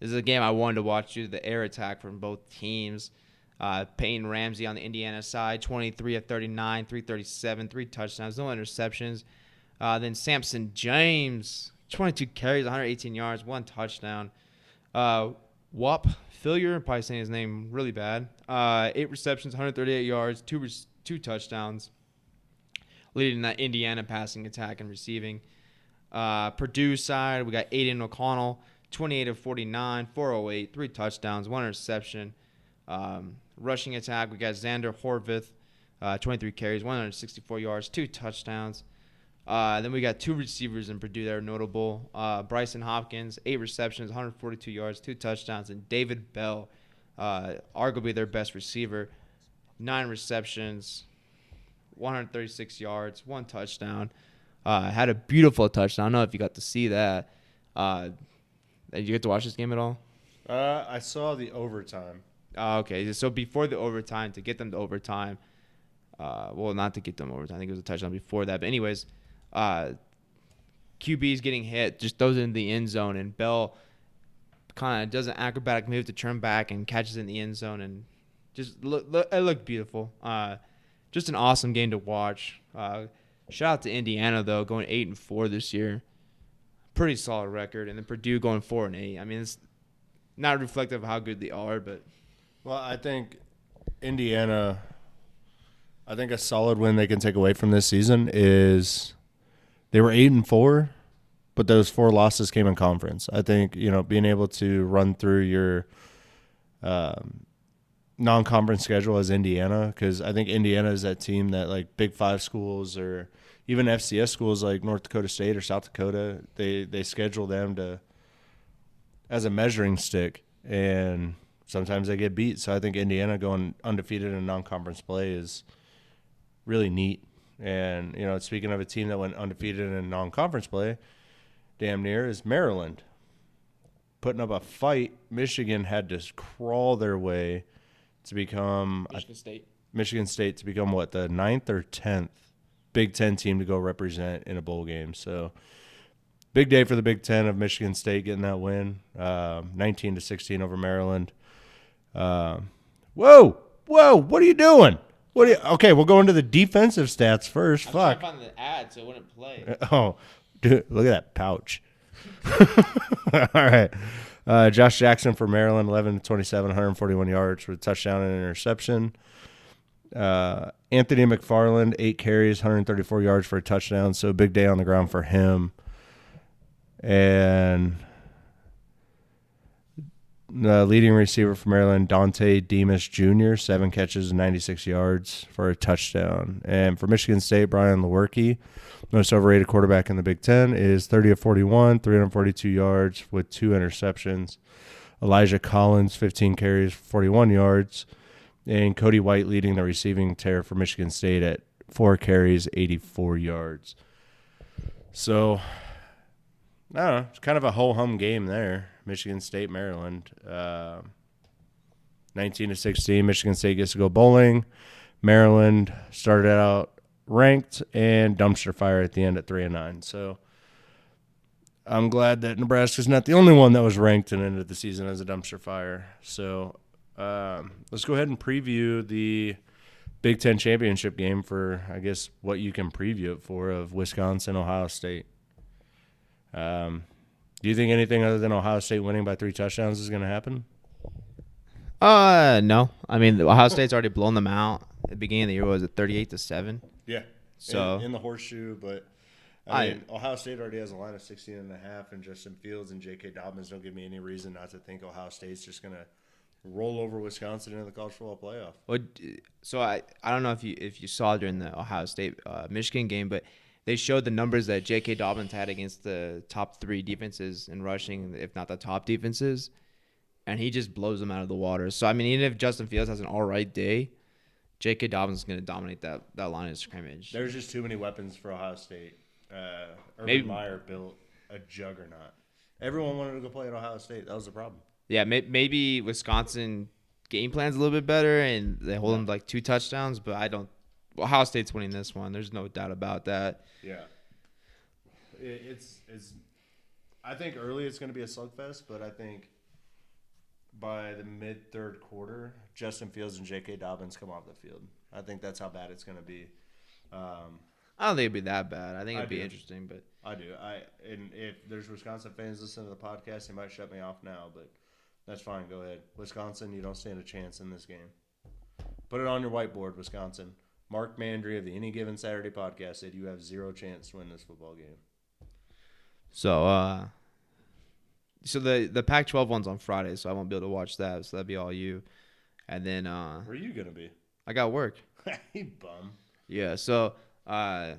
this is a game I wanted to watch due to the air attack from both teams. Uh, Peyton Ramsey on the Indiana side, 23 of 39, 337, three touchdowns, no interceptions. Uh, then Sampson James, 22 carries, 118 yards, one touchdown. Uh, Whop Philyor, I'm probably saying his name really bad. Uh, eight receptions, 138 yards, two two touchdowns, leading that Indiana passing attack and receiving. Uh, Purdue side, we got Aidan O'Connell, 28 of 49, 408, three touchdowns, one interception. Um, rushing attack, we got Xander Horvath, uh, 23 carries, 164 yards, two touchdowns. Uh, then we got two receivers in Purdue that are notable. Uh, Brycen Hopkins, eight receptions, 142 yards, two touchdowns, and David Bell, uh, arguably their best receiver. Nine receptions, 136 yards, one touchdown. Uh, had a beautiful touchdown. I don't know if you got to see that. Uh, did you get to watch this game at all? I saw the overtime. Uh, okay, so before the overtime, to get them to overtime, uh, well, not to get them overtime. I think it was a touchdown before that. But anyways, uh, QB is getting hit, just throws it in the end zone, and Bell kind of does an acrobatic move to turn back and catches it in the end zone, and just look, look it looked beautiful. Uh, just an awesome game to watch. Uh, shout out to Indiana though, going eight and four this year, pretty solid record, and then Purdue going four and eight. I mean, it's not reflective of how good they are, but Well, I think Indiana. I think a solid win they can take away from this season is they were eight and four, but those four losses came in conference. I think you know being able to run through your um, non-conference schedule as Indiana, because I think Indiana is that team that like Big Five schools or even FCS schools like North Dakota State or South Dakota, they they schedule them to as a measuring stick, and sometimes they get beat. So I think Indiana going undefeated in non-conference play is really neat. And you know, speaking of a team that went undefeated in non-conference play, damn near is Maryland putting up a fight. Michigan had to crawl their way to become a Michigan State. Michigan State to become what the ninth or tenth Big Ten team to go represent in a bowl game. So big day for the Big Ten of Michigan State getting that win, um, nineteen to sixteen over Maryland. Um, whoa, whoa! What are you doing? What? Are you, okay, we'll go into the defensive stats first. Fuck. find the ad so it wouldn't play. Oh, dude, look at that pouch. All right. Uh, Josh Jackson for Maryland, 11 to 27, 141 yards with a touchdown and interception. Uh, Anthony McFarland, eight carries, 134 yards for a touchdown. So big day on the ground for him. And the leading receiver for Maryland, Dontay Demus Jr., seven catches and 96 yards for a touchdown. And for Michigan State, Brian Lewerke, most overrated quarterback in the Big Ten, is 30 of 41, 342 yards with two interceptions. Elijah Collins, 15 carries, 41 yards. And Cody White leading the receiving tear for Michigan State at four carries, 84 yards. So, I don't know. It's kind of a ho hum game there. Michigan State, Maryland. Uh, 19 to 16. Michigan State gets to go bowling. Maryland started out ranked and dumpster fire at the end at 3 and 9. So I'm glad that Nebraska's not the only one that was ranked and ended the season as a dumpster fire. So um, let's go ahead and preview the Big Ten championship game for, I guess, what you can preview it for of Wisconsin, Ohio State. Um, do you think anything other than Ohio State winning by three touchdowns is going to happen? Uh, no. I mean, Ohio State's already blown them out. At the beginning of the year, was it 38 to 7? Yeah. So- in, in the horseshoe, but I- I mean, Ohio State already has a line of 16 and a half, and Justin Fields and J.K. Dobbins don't give me any reason not to think Ohio State's just going to roll over Wisconsin in the college football playoff. What? So I I don't know if you if you saw during the Ohio State uh, Michigan game, but they showed the numbers that J.K. Dobbins had against the top three defenses in rushing, if not the top defenses, and he just blows them out of the water. So I mean, even if Justin Fields has an all right day, J.K. Dobbins is going to dominate that that line of scrimmage. There's just too many weapons for Ohio State. Uh, Urban Maybe- Meyer built a juggernaut. Everyone wanted to go play at Ohio State. That was the problem. Yeah, may, maybe Wisconsin game plans a little bit better and they hold them like two touchdowns, but I don't. Ohio State's winning this one. There's no doubt about that. Yeah. It, it's it's. I think early it's going to be a slugfest, but I think by the mid third quarter, Justin Fields and J.K. Dobbins come off the field. I think that's how bad it's going to be. Um, I don't think it'd be that bad. I think it'd be do. interesting, but I do. I and if there's Wisconsin fans listening to the podcast, they might shut me off now, but that's fine. Go ahead, Wisconsin. You don't stand a chance in this game. Put it on your whiteboard, Wisconsin. Mark Mandry of the Any Given Saturday podcast said you have zero chance to win this football game. so uh, so the the Pac-12 one's on Friday, so I won't be able to watch that. So that'd be all you, and then uh, Where are you gonna be? I got work. you bum. Yeah, so uh,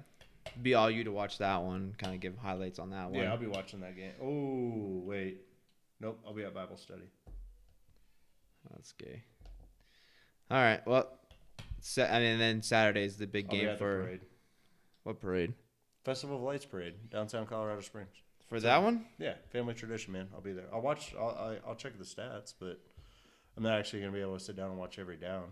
be all you to watch that one. Kind of give highlights on that one. Yeah, I'll be watching that game. Oh wait, nope. I'll be at Bible study. That's gay. All right. Well, sa- I mean, then Saturday's the big I'll be game at the for parade. what parade? Festival of Lights parade, downtown Colorado Springs. For that one? Yeah, family tradition, man. I'll be there. I'll watch. I'll I- I'll check the stats, but I'm not actually gonna be able to sit down and watch every down.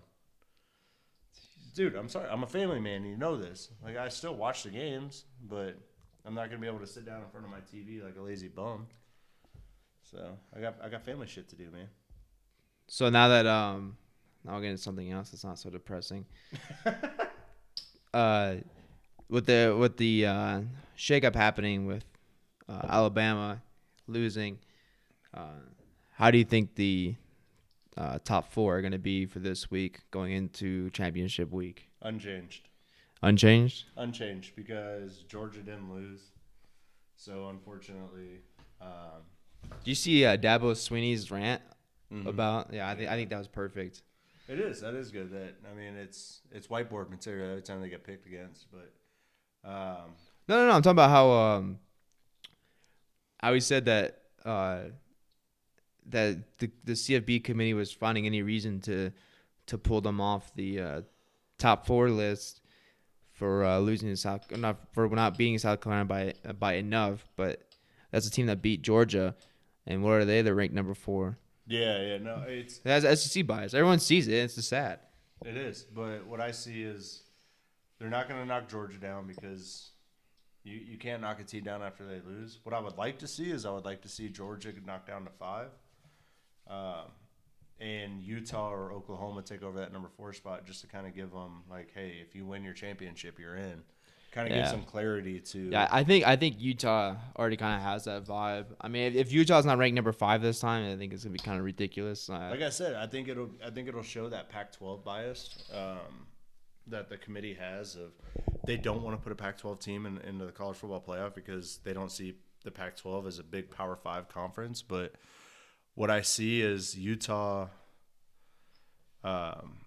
Dude, I'm sorry. I'm a family man. You know this. Like I still watch the games, but I'm not gonna be able to sit down in front of my TV like a lazy bum. So I got I got family shit to do, man. So now that um, now we'll get into something else that's not so depressing. uh, with the with the uh, shakeup happening with uh, Alabama losing, uh, how do you think the uh, top four are going to be for this week going into championship week? Unchanged. Unchanged. Unchanged because Georgia didn't lose. So unfortunately, um, Do you see uh, Dabo Swinney's rant mhm. about? Yeah, I think I think that was perfect. It is. That is good. That I mean, it's it's whiteboard material every time they get picked against. But um, No, no, no. I'm talking about how um how he said that uh that the the CFB committee was finding any reason to to pull them off the uh, top four list for uh, losing to South not for not beating South Carolina by by enough, but that's a team that beat Georgia, and what are they? They're ranked number four. Yeah, yeah, no, it's it has SEC bias. Everyone sees it. It's just sad. it is. But what I see is they're not going to knock Georgia down because you you can't knock a team down after they lose. What I would like to see is I would like to see Georgia get knocked down to five. Um, and Utah or Oklahoma take over that number four spot just to kind of give them like, hey, if you win your championship, you're in. Kind of give some clarity to. Yeah, I think I think Utah already kind of has that vibe. I mean, if, if Utah's not ranked number five this time, I think it's gonna be kind of ridiculous. Uh, like I said, I think it'll I think it'll show that Pac-12 bias um, that the committee has of they don't want to put a Pac-12 team in, into the college football playoff because they don't see the Pac-12 as a big Power Five conference. But what I see is Utah, um,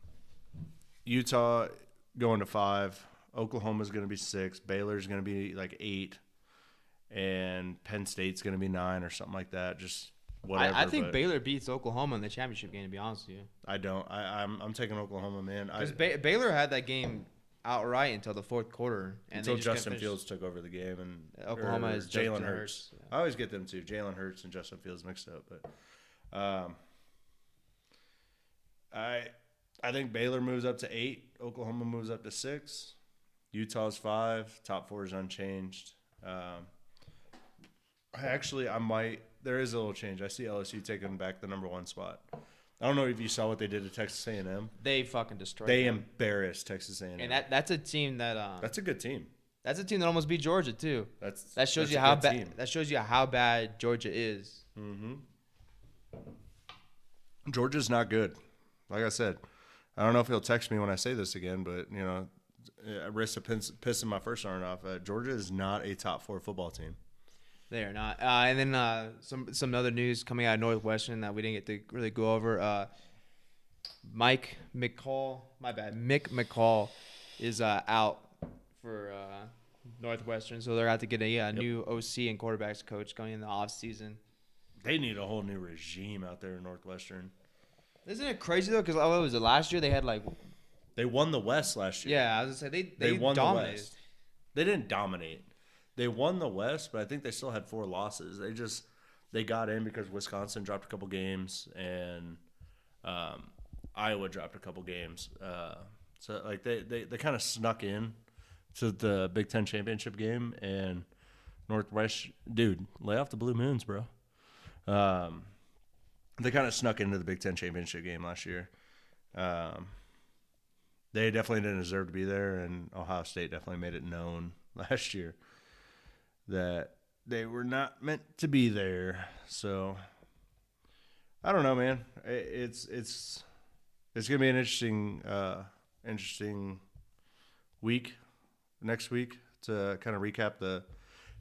Utah going to five. Oklahoma's going to be six. Baylor's going to be like eight, and Penn State's going to be nine or something like that. Just whatever. I, I think Baylor beats Oklahoma in the championship game. To be honest with you, I don't. I, I'm I'm taking Oklahoma, man. Because ba- Baylor had that game outright until the fourth quarter, and until Justin. Fields took over the game, and Oklahoma is Jalen Hurts. Hurts, yeah. I always get them too. Jalen Hurts and Justin Fields mixed up, but um, I I think Baylor moves up to eight. Oklahoma moves up to six. Utah's five. Top four is unchanged. Um, I actually I might. There is a little change. I see LSU taking back the number one spot. I don't know if you saw what they did to Texas A&M. They fucking destroyed. They them. embarrassed Texas A&M. and that that's a team that um, that's, That's a good team. That's a team that almost beat Georgia too. That's That shows that's you how bad. That shows you how bad Georgia is. Mm-hmm. Georgia's not good. Like I said, I don't know if he'll text me when I say this again, but you know, I risk of piss- pissing my first sergeant off. Uh, Georgia is not a top four football team. They are not. Uh, and then uh, some some other news coming out of Northwestern that we didn't get to really go over. Uh, Mike McCall, my bad, Mick McCall is uh, out for uh, Northwestern, so they're going to have to get a, uh new OC and quarterbacks coach going in the off season. They need a whole new regime out there in Northwestern. Isn't it crazy though? Because what was it last year? They had like They won the West last year. yeah, I was gonna say they they, they, won dominated. the West. They didn't dominate. They won the West, but I think they still had four losses. They just they got in because Wisconsin dropped a couple games and um, Iowa dropped a couple games. Uh, so like they they, they kind of snuck in to the Big Ten championship game and Northwest dude lay off the blue moons, bro. Um, they kind of snuck into the Big Ten championship game last year. Um, they definitely didn't deserve to be there, and Ohio State definitely made it known last year that they were not meant to be there. So I don't know, man. It's it's it's gonna be an interesting uh, interesting week next week to kind of recap the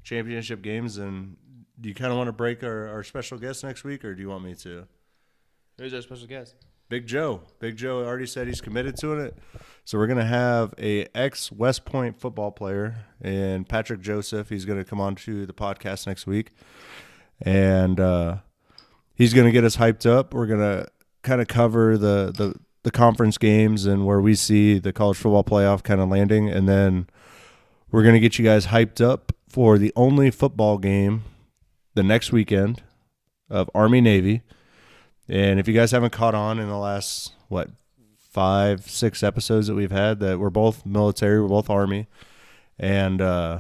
championship games. And do you kind of want to break our, our special guest next week, or do you want me to? Who's our special guest? Big Joe. Big Joe already said he's committed to it. So we're gonna have a ex West Point football player and Patrick Joseph. He's gonna come on to the podcast next week, and uh, he's gonna get us hyped up. We're gonna kind of cover the, the the conference games and where we see the college football playoff kind of landing, and then we're gonna get you guys hyped up for the only football game the next weekend of Army Navy. And if you guys haven't caught on in the last what five six episodes that we've had, that we're both military, we're both Army, and uh,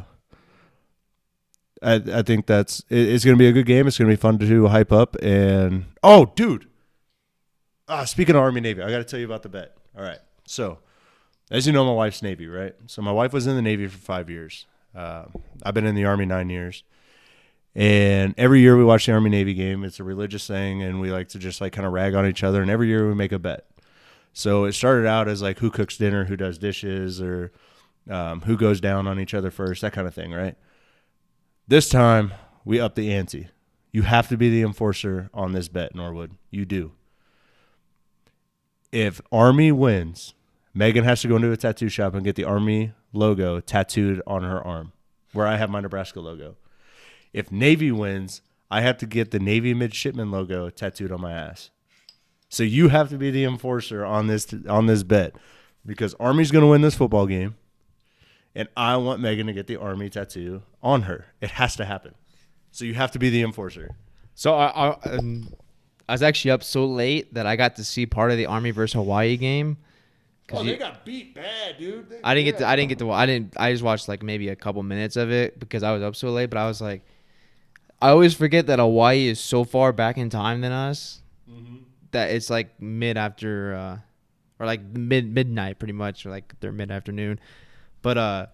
I I think that's it, it's gonna be a good game. It's gonna be fun to hype up. And oh, dude, ah, speaking of Army Navy, I got to tell you about the bet. All right, so as you know, my wife's Navy, right? So my wife was in the Navy for five years. Uh, I've been in the Army nine years. And every year we watch the Army Navy game. It's a religious thing, and we like to just like kind of rag on each other. And every year we make a bet. So it started out as like who cooks dinner, who does dishes, or um, who goes down on each other first, that kind of thing, right? This time we up the ante. You have to be the enforcer on this bet, Norwood. You do. If Army wins, Megan has to go into a tattoo shop and get the Army logo tattooed on her arm, where I have my Nebraska logo. If Navy wins, I have to get the Navy midshipman logo tattooed on my ass. So you have to be the enforcer on this on this bet because Army's going to win this football game, and I want Megan to get the Army tattoo on her. It has to happen. So you have to be the enforcer. So I, I, um, I was actually up so late that I got to see part of the Army versus Hawaii game. 'Cause you- Oh, got beat bad, dude. They- I didn't get to. I didn't get to. I didn't. I just watched like maybe a couple minutes of it because I was up so late. But I was like, I always forget that Hawaii is so far back in time than us that it's like mid after, uh, or like mid midnight pretty much, or like they're mid afternoon. But uh,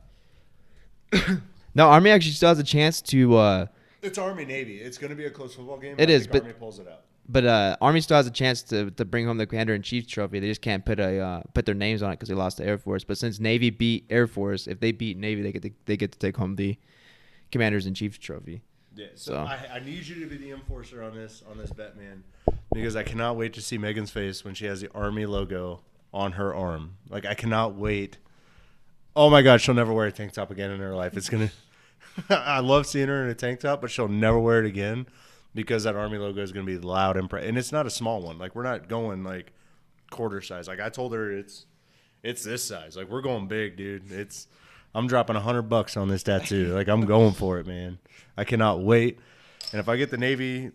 no, Army actually still has a chance to. uh It's Army Navy. It's going to be a close football game. It I is, but- Army pulls it out. But uh, Army still has a chance to, to bring home the Commander in Chief trophy. They just can't put a uh, put their names on it because they lost to Air Force. But since Navy beat Air Force, if they beat Navy, they get to, they get to take home the Commanders in Chief trophy. Yeah, so, So- I, I need you to be the enforcer on this on this bet, man, because I cannot wait to see Megan's face when she has the Army logo on her arm. Like I cannot wait. Oh my God, she'll never wear a tank top again in her life. It's gonna. I love seeing her in a tank top, but she'll never wear it again because that Army logo is gonna be loud and pre- and it's not a small one. Like we're not going like quarter size. Like I told her, it's it's this size. Like we're going big, dude. It's I'm dropping a hundred bucks on this tattoo. Like I'm going for it, man. I cannot wait. And if I get the Navy,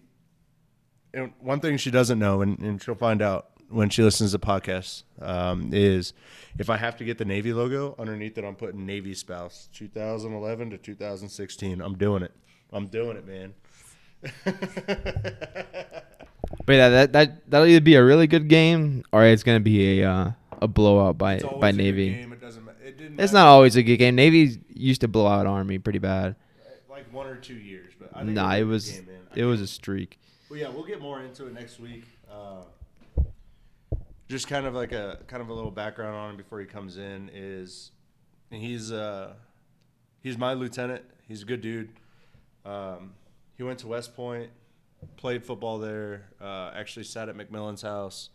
and one thing she doesn't know, and, and she'll find out when she listens to podcasts, um, is if I have to get the Navy logo underneath it, I'm putting Navy spouse 2011 to 2016. I'm doing it. I'm doing it, man. But yeah, that that that'll either be a really good game or it's gonna be a uh, a blowout by by Navy. It doesn't. ma- It didn't. It's not always a good game. Navy used to blow out Army pretty bad. like one or two years, but I think Nah, it was it was a streak. Well, yeah, we'll get more into it next week. Uh, just kind of like a kind of a little background on him before he comes in is he's uh, he's my lieutenant. He's a good dude. Um, he went to West Point, played football there. Uh, actually sat at McMillan's house,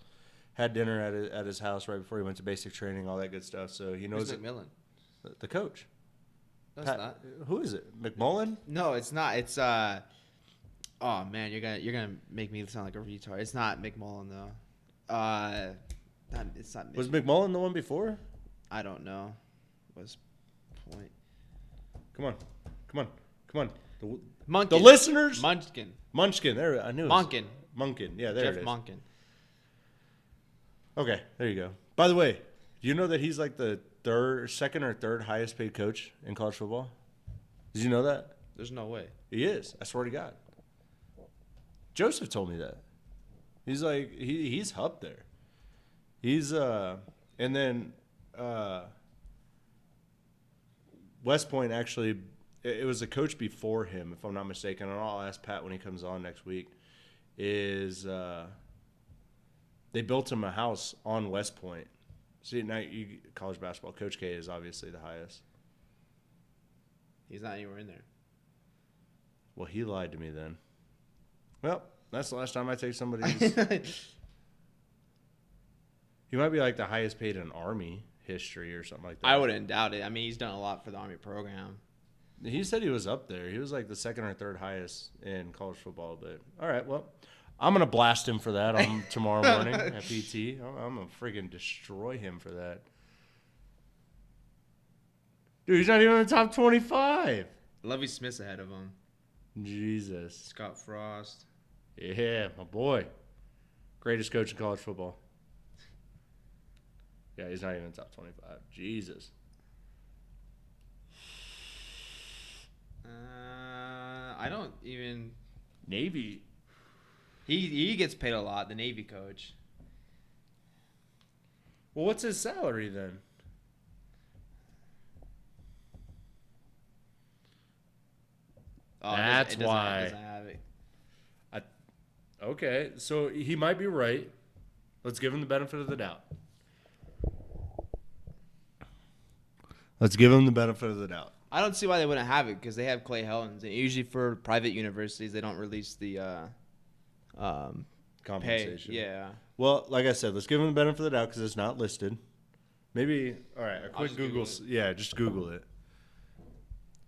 had dinner at his, at his house right before he went to basic training, all that good stuff. So he knows it, McMillan? the coach. No, Pat- Who is it? McMullen? No, it's not. It's uh. Oh man, you're gonna you're gonna make me sound like a retard. It's not McMullen though. Uh, not, it's not. Was Mc- McMullen the one before? I don't know. Was point Come on, come on, come on. The, Monken. the listeners. Munchkin. Munchkin. There, I knew. it Monken. Monken. Yeah, there Jeff it is. Monken. Okay, there you go. By the way, do you know that he's like the third, second or third highest paid coach in college football? Did you know that? There's no way. He is. I swear to God. Joseph told me that. He's like he he's up there. He's uh and then uh West Point actually it it was a coach before him, if I'm not mistaken, and I'll ask Pat when he comes on next week, is uh they built him a house on West Point. See now you college basketball, Coach K is obviously the highest. He's not anywhere in there. Well, he lied to me then. Well, that's the last time I take somebody's. he might be like the highest paid in Army history or something like that. I wouldn't doubt it. I mean, he's done a lot for the Army program. He said he was up there. He was like the second or third highest in college football. But all right, well, I'm gonna blast him for that on tomorrow morning at PT. I'm, I'm gonna freaking destroy him for that. Dude, he's not even in the top 25. Lovie Smith's ahead of him. Jesus. Scott Frost. Yeah, my boy. Greatest coach in college football. Yeah, he's not even in the top 25. Jesus. Uh, I don't even. Navy. He he gets paid a lot. The Navy coach. Well, what's his salary then? Oh, That's it doesn't- why. doesn't have it. Okay, so he might be right. Let's give him the benefit of the doubt. Let's give him the benefit of the doubt. I don't see why they wouldn't have it because they have Clay Helton's. And usually for private universities, they don't release the uh, um, pay. Compensation. Yeah. Well, like I said, let's give him the benefit of the doubt because it's not listed. Maybe. All right. A quick Google. Google Yeah, just Google it.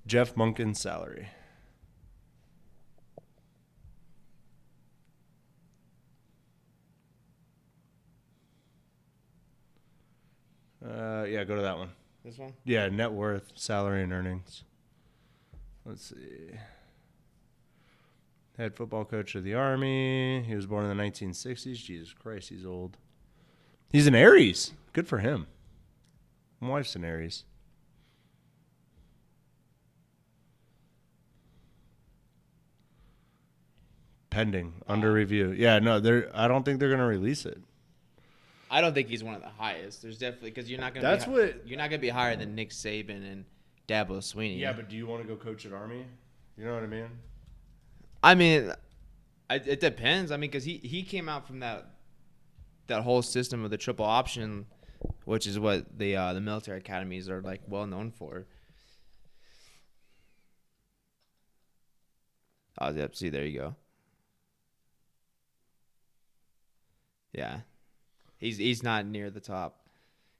Jeff Monken's salary. Uh, yeah, go to that one. This one. Yeah, net worth, salary, and earnings. Let's see. Head football coach of the Army. He was born in the 1960s. Jesus Christ, he's old. He's an Aries. Good for him. My wife's an Aries. Pending, under review. Yeah, no, they're. I don't think they're gonna release it. I don't think he's one of the highest. There's definitely because you're not gonna. That's be, what- You're not gonna be higher than Nick Saban and Dabo Swinney. Yeah, but do you want to go coach at Army? You know what I mean? I mean, I, it depends. I mean, because he he came out from that that whole system of the triple option, which is what the uh, the military academies are like well known for. Oh, yep. See, there you go. Yeah, he's he's not near the top,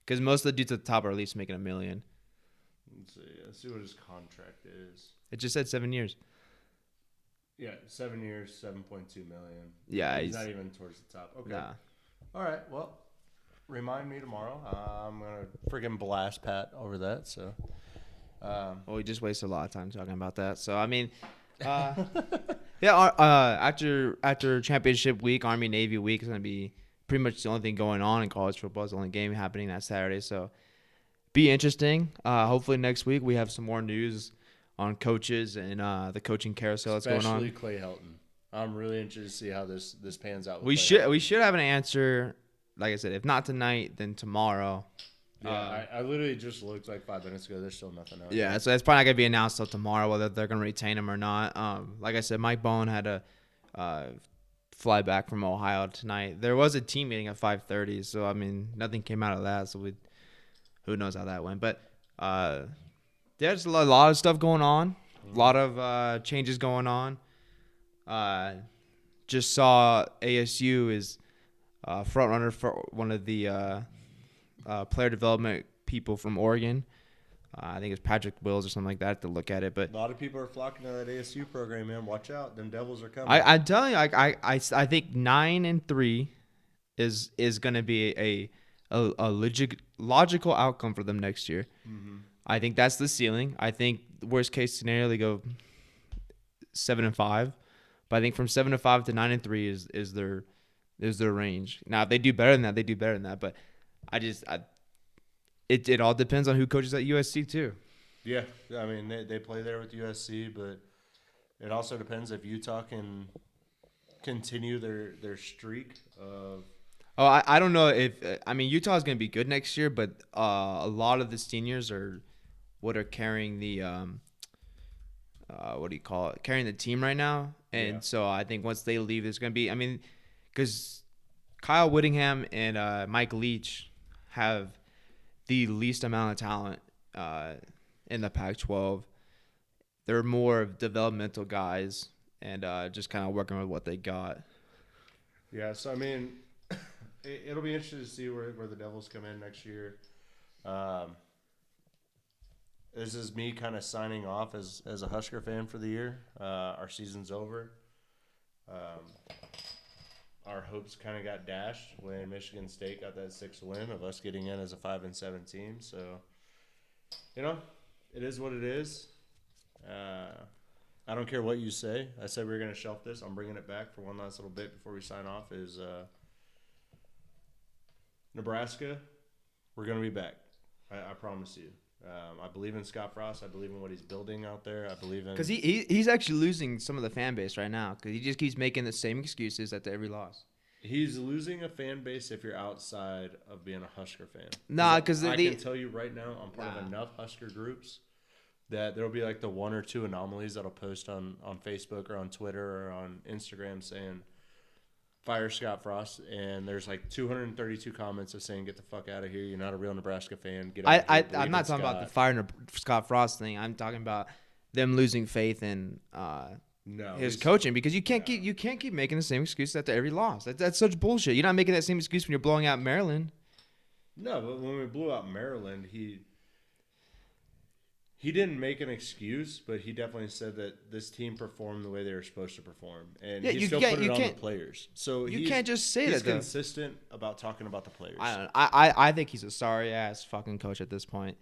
because most of the dudes at the top are at least making a million. Let's see. Let's see what his contract is. It just said seven years. Yeah, seven years, seven point two million. Yeah, he's, he's, not even towards the top. Okay. nah. All right. Well, remind me tomorrow. Uh, I'm gonna freaking blast Pat over that. So, um, Well, we just wasted a lot of time talking about that. So I mean, uh, yeah. Uh, uh, after after championship week, Army Navy week is gonna be pretty much the only thing going on in college football. It's the only game happening that Saturday. So be interesting. Uh, hopefully next week we have some more news on coaches and uh, the coaching carousel that's going especially on. Clay Helton. I'm really interested to see how this this pans out. with We Clay should Helton. we should have an answer. Like I said, if not tonight, then tomorrow. Yeah, I, I literally just looked like five minutes ago. There's still nothing out. Yeah, so it's probably not gonna be announced till tomorrow whether they're gonna retain him or not. Um, like I said, Mike Bohn had to uh, fly back from Ohio tonight. There was a team meeting at five thirty, so I mean nothing came out of that. So we, who knows how that went? But uh, there's a lot of stuff going on, a lot of uh, changes going on. Uh, just saw ASU is uh, front runner for one of the uh, uh, player development people from Oregon. Uh, I think it's Patrick Wills or something like that to look at it. But A lot of people are flocking to that ASU program, man. Watch out, them Devils are coming. I, I'm telling you, I, I, I, I think nine and three is is going to be a a, a logic, logical outcome for them next year. I think that's the ceiling. I think worst case scenario they go seven and five, but I think from seven to five to nine and three is is their is their range. Now if they do better than that, they do better than that. But I just I, it it all depends on who coaches at USC too. yeah, I mean they, they play there with USC, but it also depends if Utah can continue their their streak of Oh, I, I don't know if I mean Utah's going to be good next year, but uh, a lot of the seniors are what are carrying the um, uh, what do you call it? Carrying the team right now, and Yeah. so I think once they leave, there's going to be. I mean, because Kyle Whittingham and uh, Mike Leach have the least amount of talent uh, in the Pac-12. They're more of developmental guys and uh, just kind of working with what they got. Yeah, so I mean, it, it'll be interesting to see where, where the Devils come in next year. Um, this is me kind of signing off as, as a Husker fan for the year. Uh, our season's over. Um, our hopes kind of got dashed when Michigan State got that sixth win of us getting in as a five and seven team. So, you know, it is what it is. Uh, I don't care what you say. I said we were going to shelf this. I'm bringing it back for one last little bit before we sign off. Is uh, Nebraska? We're going to be back. I, I promise you. Um, I believe in Scott Frost. I believe in what he's building out there. I believe in Because he, he he's actually losing some of the fan base right now because he just keeps making the same excuses at every loss. He's losing a fan base if you're outside of being a Husker fan. Nah, because I the- can tell you right now, I'm part of enough Husker groups that there'll be like the one or two anomalies that'll post on on Facebook or on Twitter or on Instagram saying fire Scott Frost, and there's like 232 comments of saying get the fuck out of here. You're not a real Nebraska fan. Get out I, of here. I I'm not in talking about the fire Scott Frost thing. I'm talking about them losing faith in uh, no his coaching because you can't keep you can't keep making the same excuse after every loss. That, that's such bullshit. You're not making that same excuse when you're blowing out Maryland. No, but when we blew out Maryland, he he didn't make an excuse, but he definitely said that this team performed the way they were supposed to perform, and Yeah, he you still put it on the players. So you he's- can't just say he's that, though. consistent about talking about the players. I don't. I, I I think he's a sorry ass fucking coach at this point.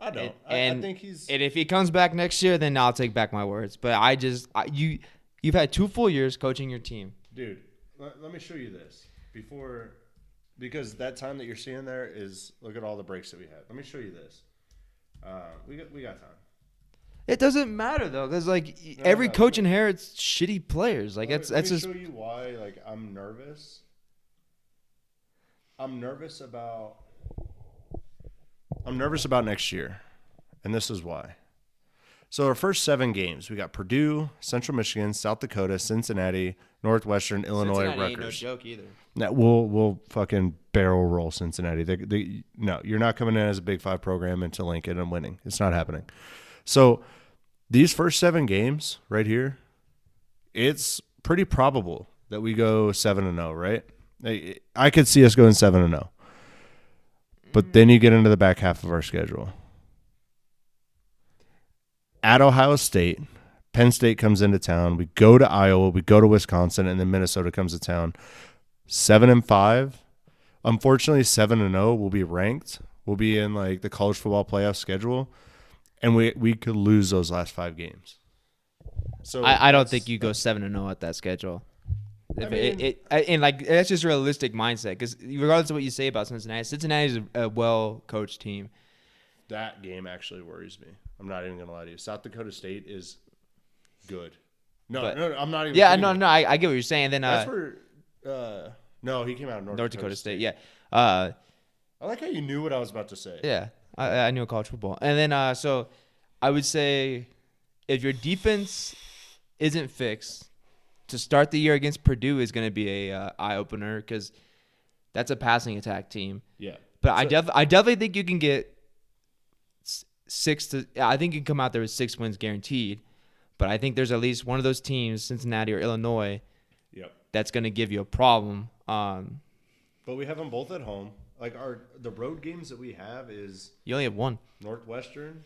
I don't. And, I, I think he's. And if he comes back next year, then I'll take back my words. But I just I, you you've had two full years coaching your team. dude, let, let me show you this before, because that time that you're seeing there is look at all the breaks that we had. Let me show you this. Uh, we got we got time. It doesn't matter though, because like No, every no, coach no. inherits shitty players. Like Let me- that's let that's me just show you why. Like I'm nervous. I'm nervous about. I'm nervous about next year, and this is why. So our first seven games, we got Purdue, Central Michigan, South Dakota, Cincinnati, Northwestern, Illinois, Cincinnati ain't no joke either. No, we'll we'll fucking barrel roll Cincinnati. They, they, no, you're not coming in as a Big Five program into Lincoln and winning. It's not happening. So these first seven games right here, it's pretty probable that we go seven and zero. Right? I, I could see us going seven and zero. But then you get into the back half of our schedule. At Ohio State, Penn State comes into town. We go to Iowa, we go to Wisconsin, and then Minnesota comes to town. Seven and five. Unfortunately, seven and zero will be ranked. We'll be in like the college football playoff schedule, and we we could lose those last five games. So I, I don't think you go seven and zero at that schedule. If I it, mean- it, and like that's just realistic mindset because regardless of what you say about Cincinnati, Cincinnati is a, a well coached team. That game actually worries me. I'm not even gonna lie to you. South Dakota State is good. No, But- no, no, I'm not even. Yeah, no, no, I, I get what you're saying. Then That's uh, where. Uh, no, he came out of North, North Dakota State, yeah, uh, I like how you knew what I was about to say. yeah, I, I knew college football, and then uh, so I would say if your defense isn't fixed to start the year against Purdue is going to be a uh, eye opener because that's a passing attack team. Yeah. But I def- I definitely think you can get six to. I think you can come out there with six wins guaranteed. But I think there's at least one of those teams, Cincinnati or Illinois, Yep. that's going to give you a problem. Um, But we have them both at home. Like our the road games that we have is you only have one, Northwestern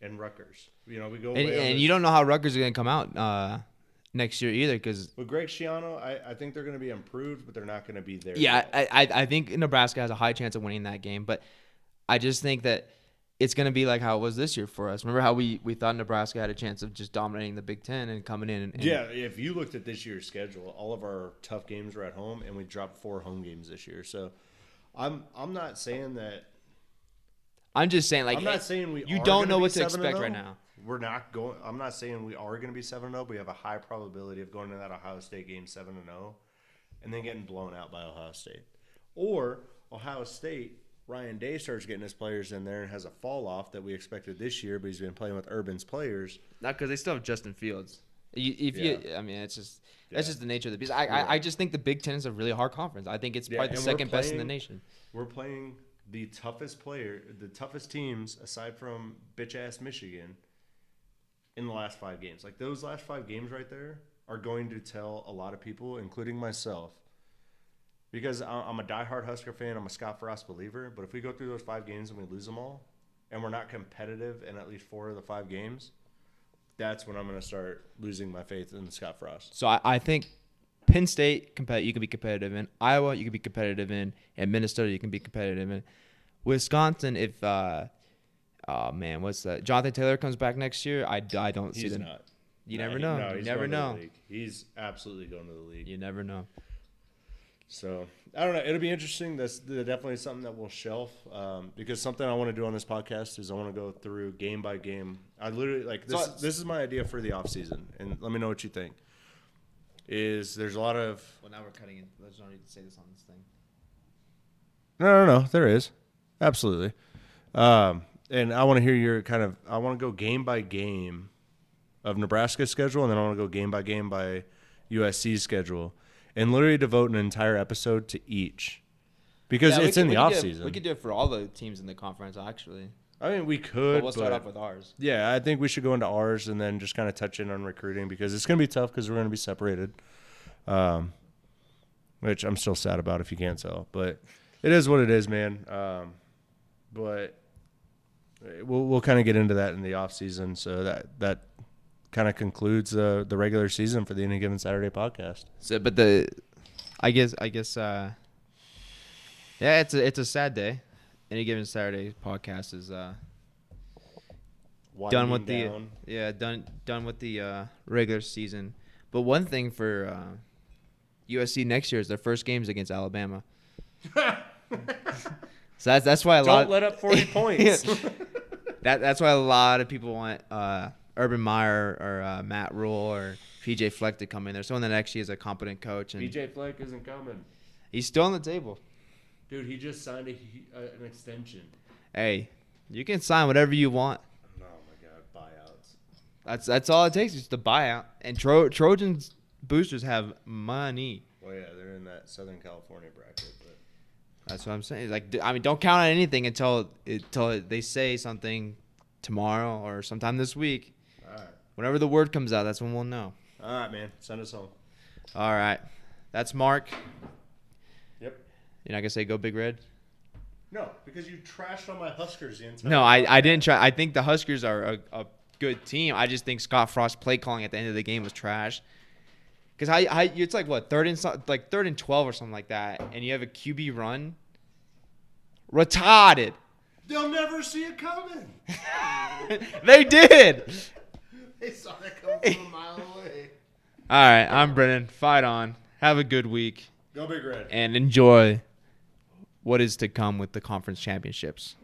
and Rutgers. You know, we go and, and you don't know how Rutgers are going to come out uh, next year either. Because With Greg Schiano, I, I think they're going to be improved, but they're not going to be there. yeah. I, I I think Nebraska has a high chance of winning that game. But I just think that it's going to be like how it was this year for us. Remember how we, we thought Nebraska had a chance of just dominating the Big Ten and coming in and, and yeah. If you looked at this year's schedule, all of our tough games were at home, and we dropped four home games this year. So, I'm I'm not saying that. I'm just saying, like, I'm not saying we. you are don't know what to 7 expect right oh. now. We're not going. I'm not saying we are going to be seven zero. Oh, but we have a high probability of going to that Ohio State game seven and zero, and then getting blown out by Ohio State, or Ohio State. Ryan Day starts getting his players in there and has a fall off that we expected this year, but he's been playing with Urban's players. Not because they still have Justin Fields. You, if you, I mean, it's just that's Yeah. just the nature of the beast. I, I, I just think the Big Ten is a really hard conference. I think it's Yeah, probably the second best in the nation. We're playing the toughest player, the toughest teams aside from bitch ass Michigan in the last five games. Like those last five games right there are going to tell a lot of people, including myself, because I'm a diehard Husker fan. I'm a Scott Frost believer. But if we go through those five games and we lose them all, and we're not competitive in at least four of the five games, that's when I'm going to start losing my faith in Scott Frost. So I, I think Penn State, compet- you can be competitive in. Iowa, you can be competitive in. And Minnesota, you can be competitive in. Wisconsin, if uh, oh man, what's that? Jonathan Taylor comes back next year. I, I don't see He's them. not. You No, never he- know. no, you never going to the know. He's absolutely going to the league. You never know. So I don't know. It'll be interesting. That's definitely something that we'll shelf um, because something I want to do on this podcast is I want to go through game by game. I literally like this. So- this is my idea for the off season, and let me know what you think. Is there's a lot of Well, now we're cutting it. There's no need to say this on this thing. no, no, no. There is absolutely, um, and I want to hear your kind of. I want to go game by game of Nebraska's schedule, and then I want to go game by game by USC's schedule, and literally devote an entire episode to each because Yeah, it's could- in the off it- season. We could do it for all the teams in the conference, actually. I mean, we But could. we'll start but- off with ours. Yeah, I think we should go into ours and then just kind of touch in on recruiting because it's going to be tough because we're going to be separated. Um, which I'm still sad about if you can't tell, but it is what it is, man. Um, but we'll we'll kind of get into that in the off season. So that that kind of concludes uh, the regular season for the Any Given Saturday podcast. So, but the, I guess, I guess, uh, yeah, it's a it's a sad day. Any given Saturday podcast is uh done with Winding the yeah done done with the uh, regular season. But one thing for uh, USC next year is their first games against Alabama. so that's that's why a lot Don't let up 40 points. that that's why a lot of people want uh, Urban Meyer or uh, Matt Rhule or PJ Fleck to come in there. Someone that actually is a competent coach and PJ Fleck isn't coming. he's still on the table. Dude, he just signed a, hu- uh, an extension. Hey, you can sign whatever you want. Oh my god, buyouts. That's that's all it takes is the buyout. And Tro- Trojans boosters have money. Well, yeah, they're in that Southern California bracket, but That's what I'm saying. Like, I mean, don't count on anything until until they say something tomorrow or sometime this week. Whenever the word comes out, that's when we'll know. all right, man, send us home. All right, that's Mark. Yep. You're not gonna say go big red? No, because you trashed on my Huskers the entire. No, I, I didn't try. I think the Huskers are a, a good team. I just think Scott Frost play calling at the end of the game was trash. Because I, I, it's like what third and so- like third and twelve or something like that, and you have a QB run. Retarded. They'll never see it coming. they did. They saw it come from a mile away. All right, I'm Brennan. Fight on. Have a good week Go big red. and enjoy what is to come with the conference championships.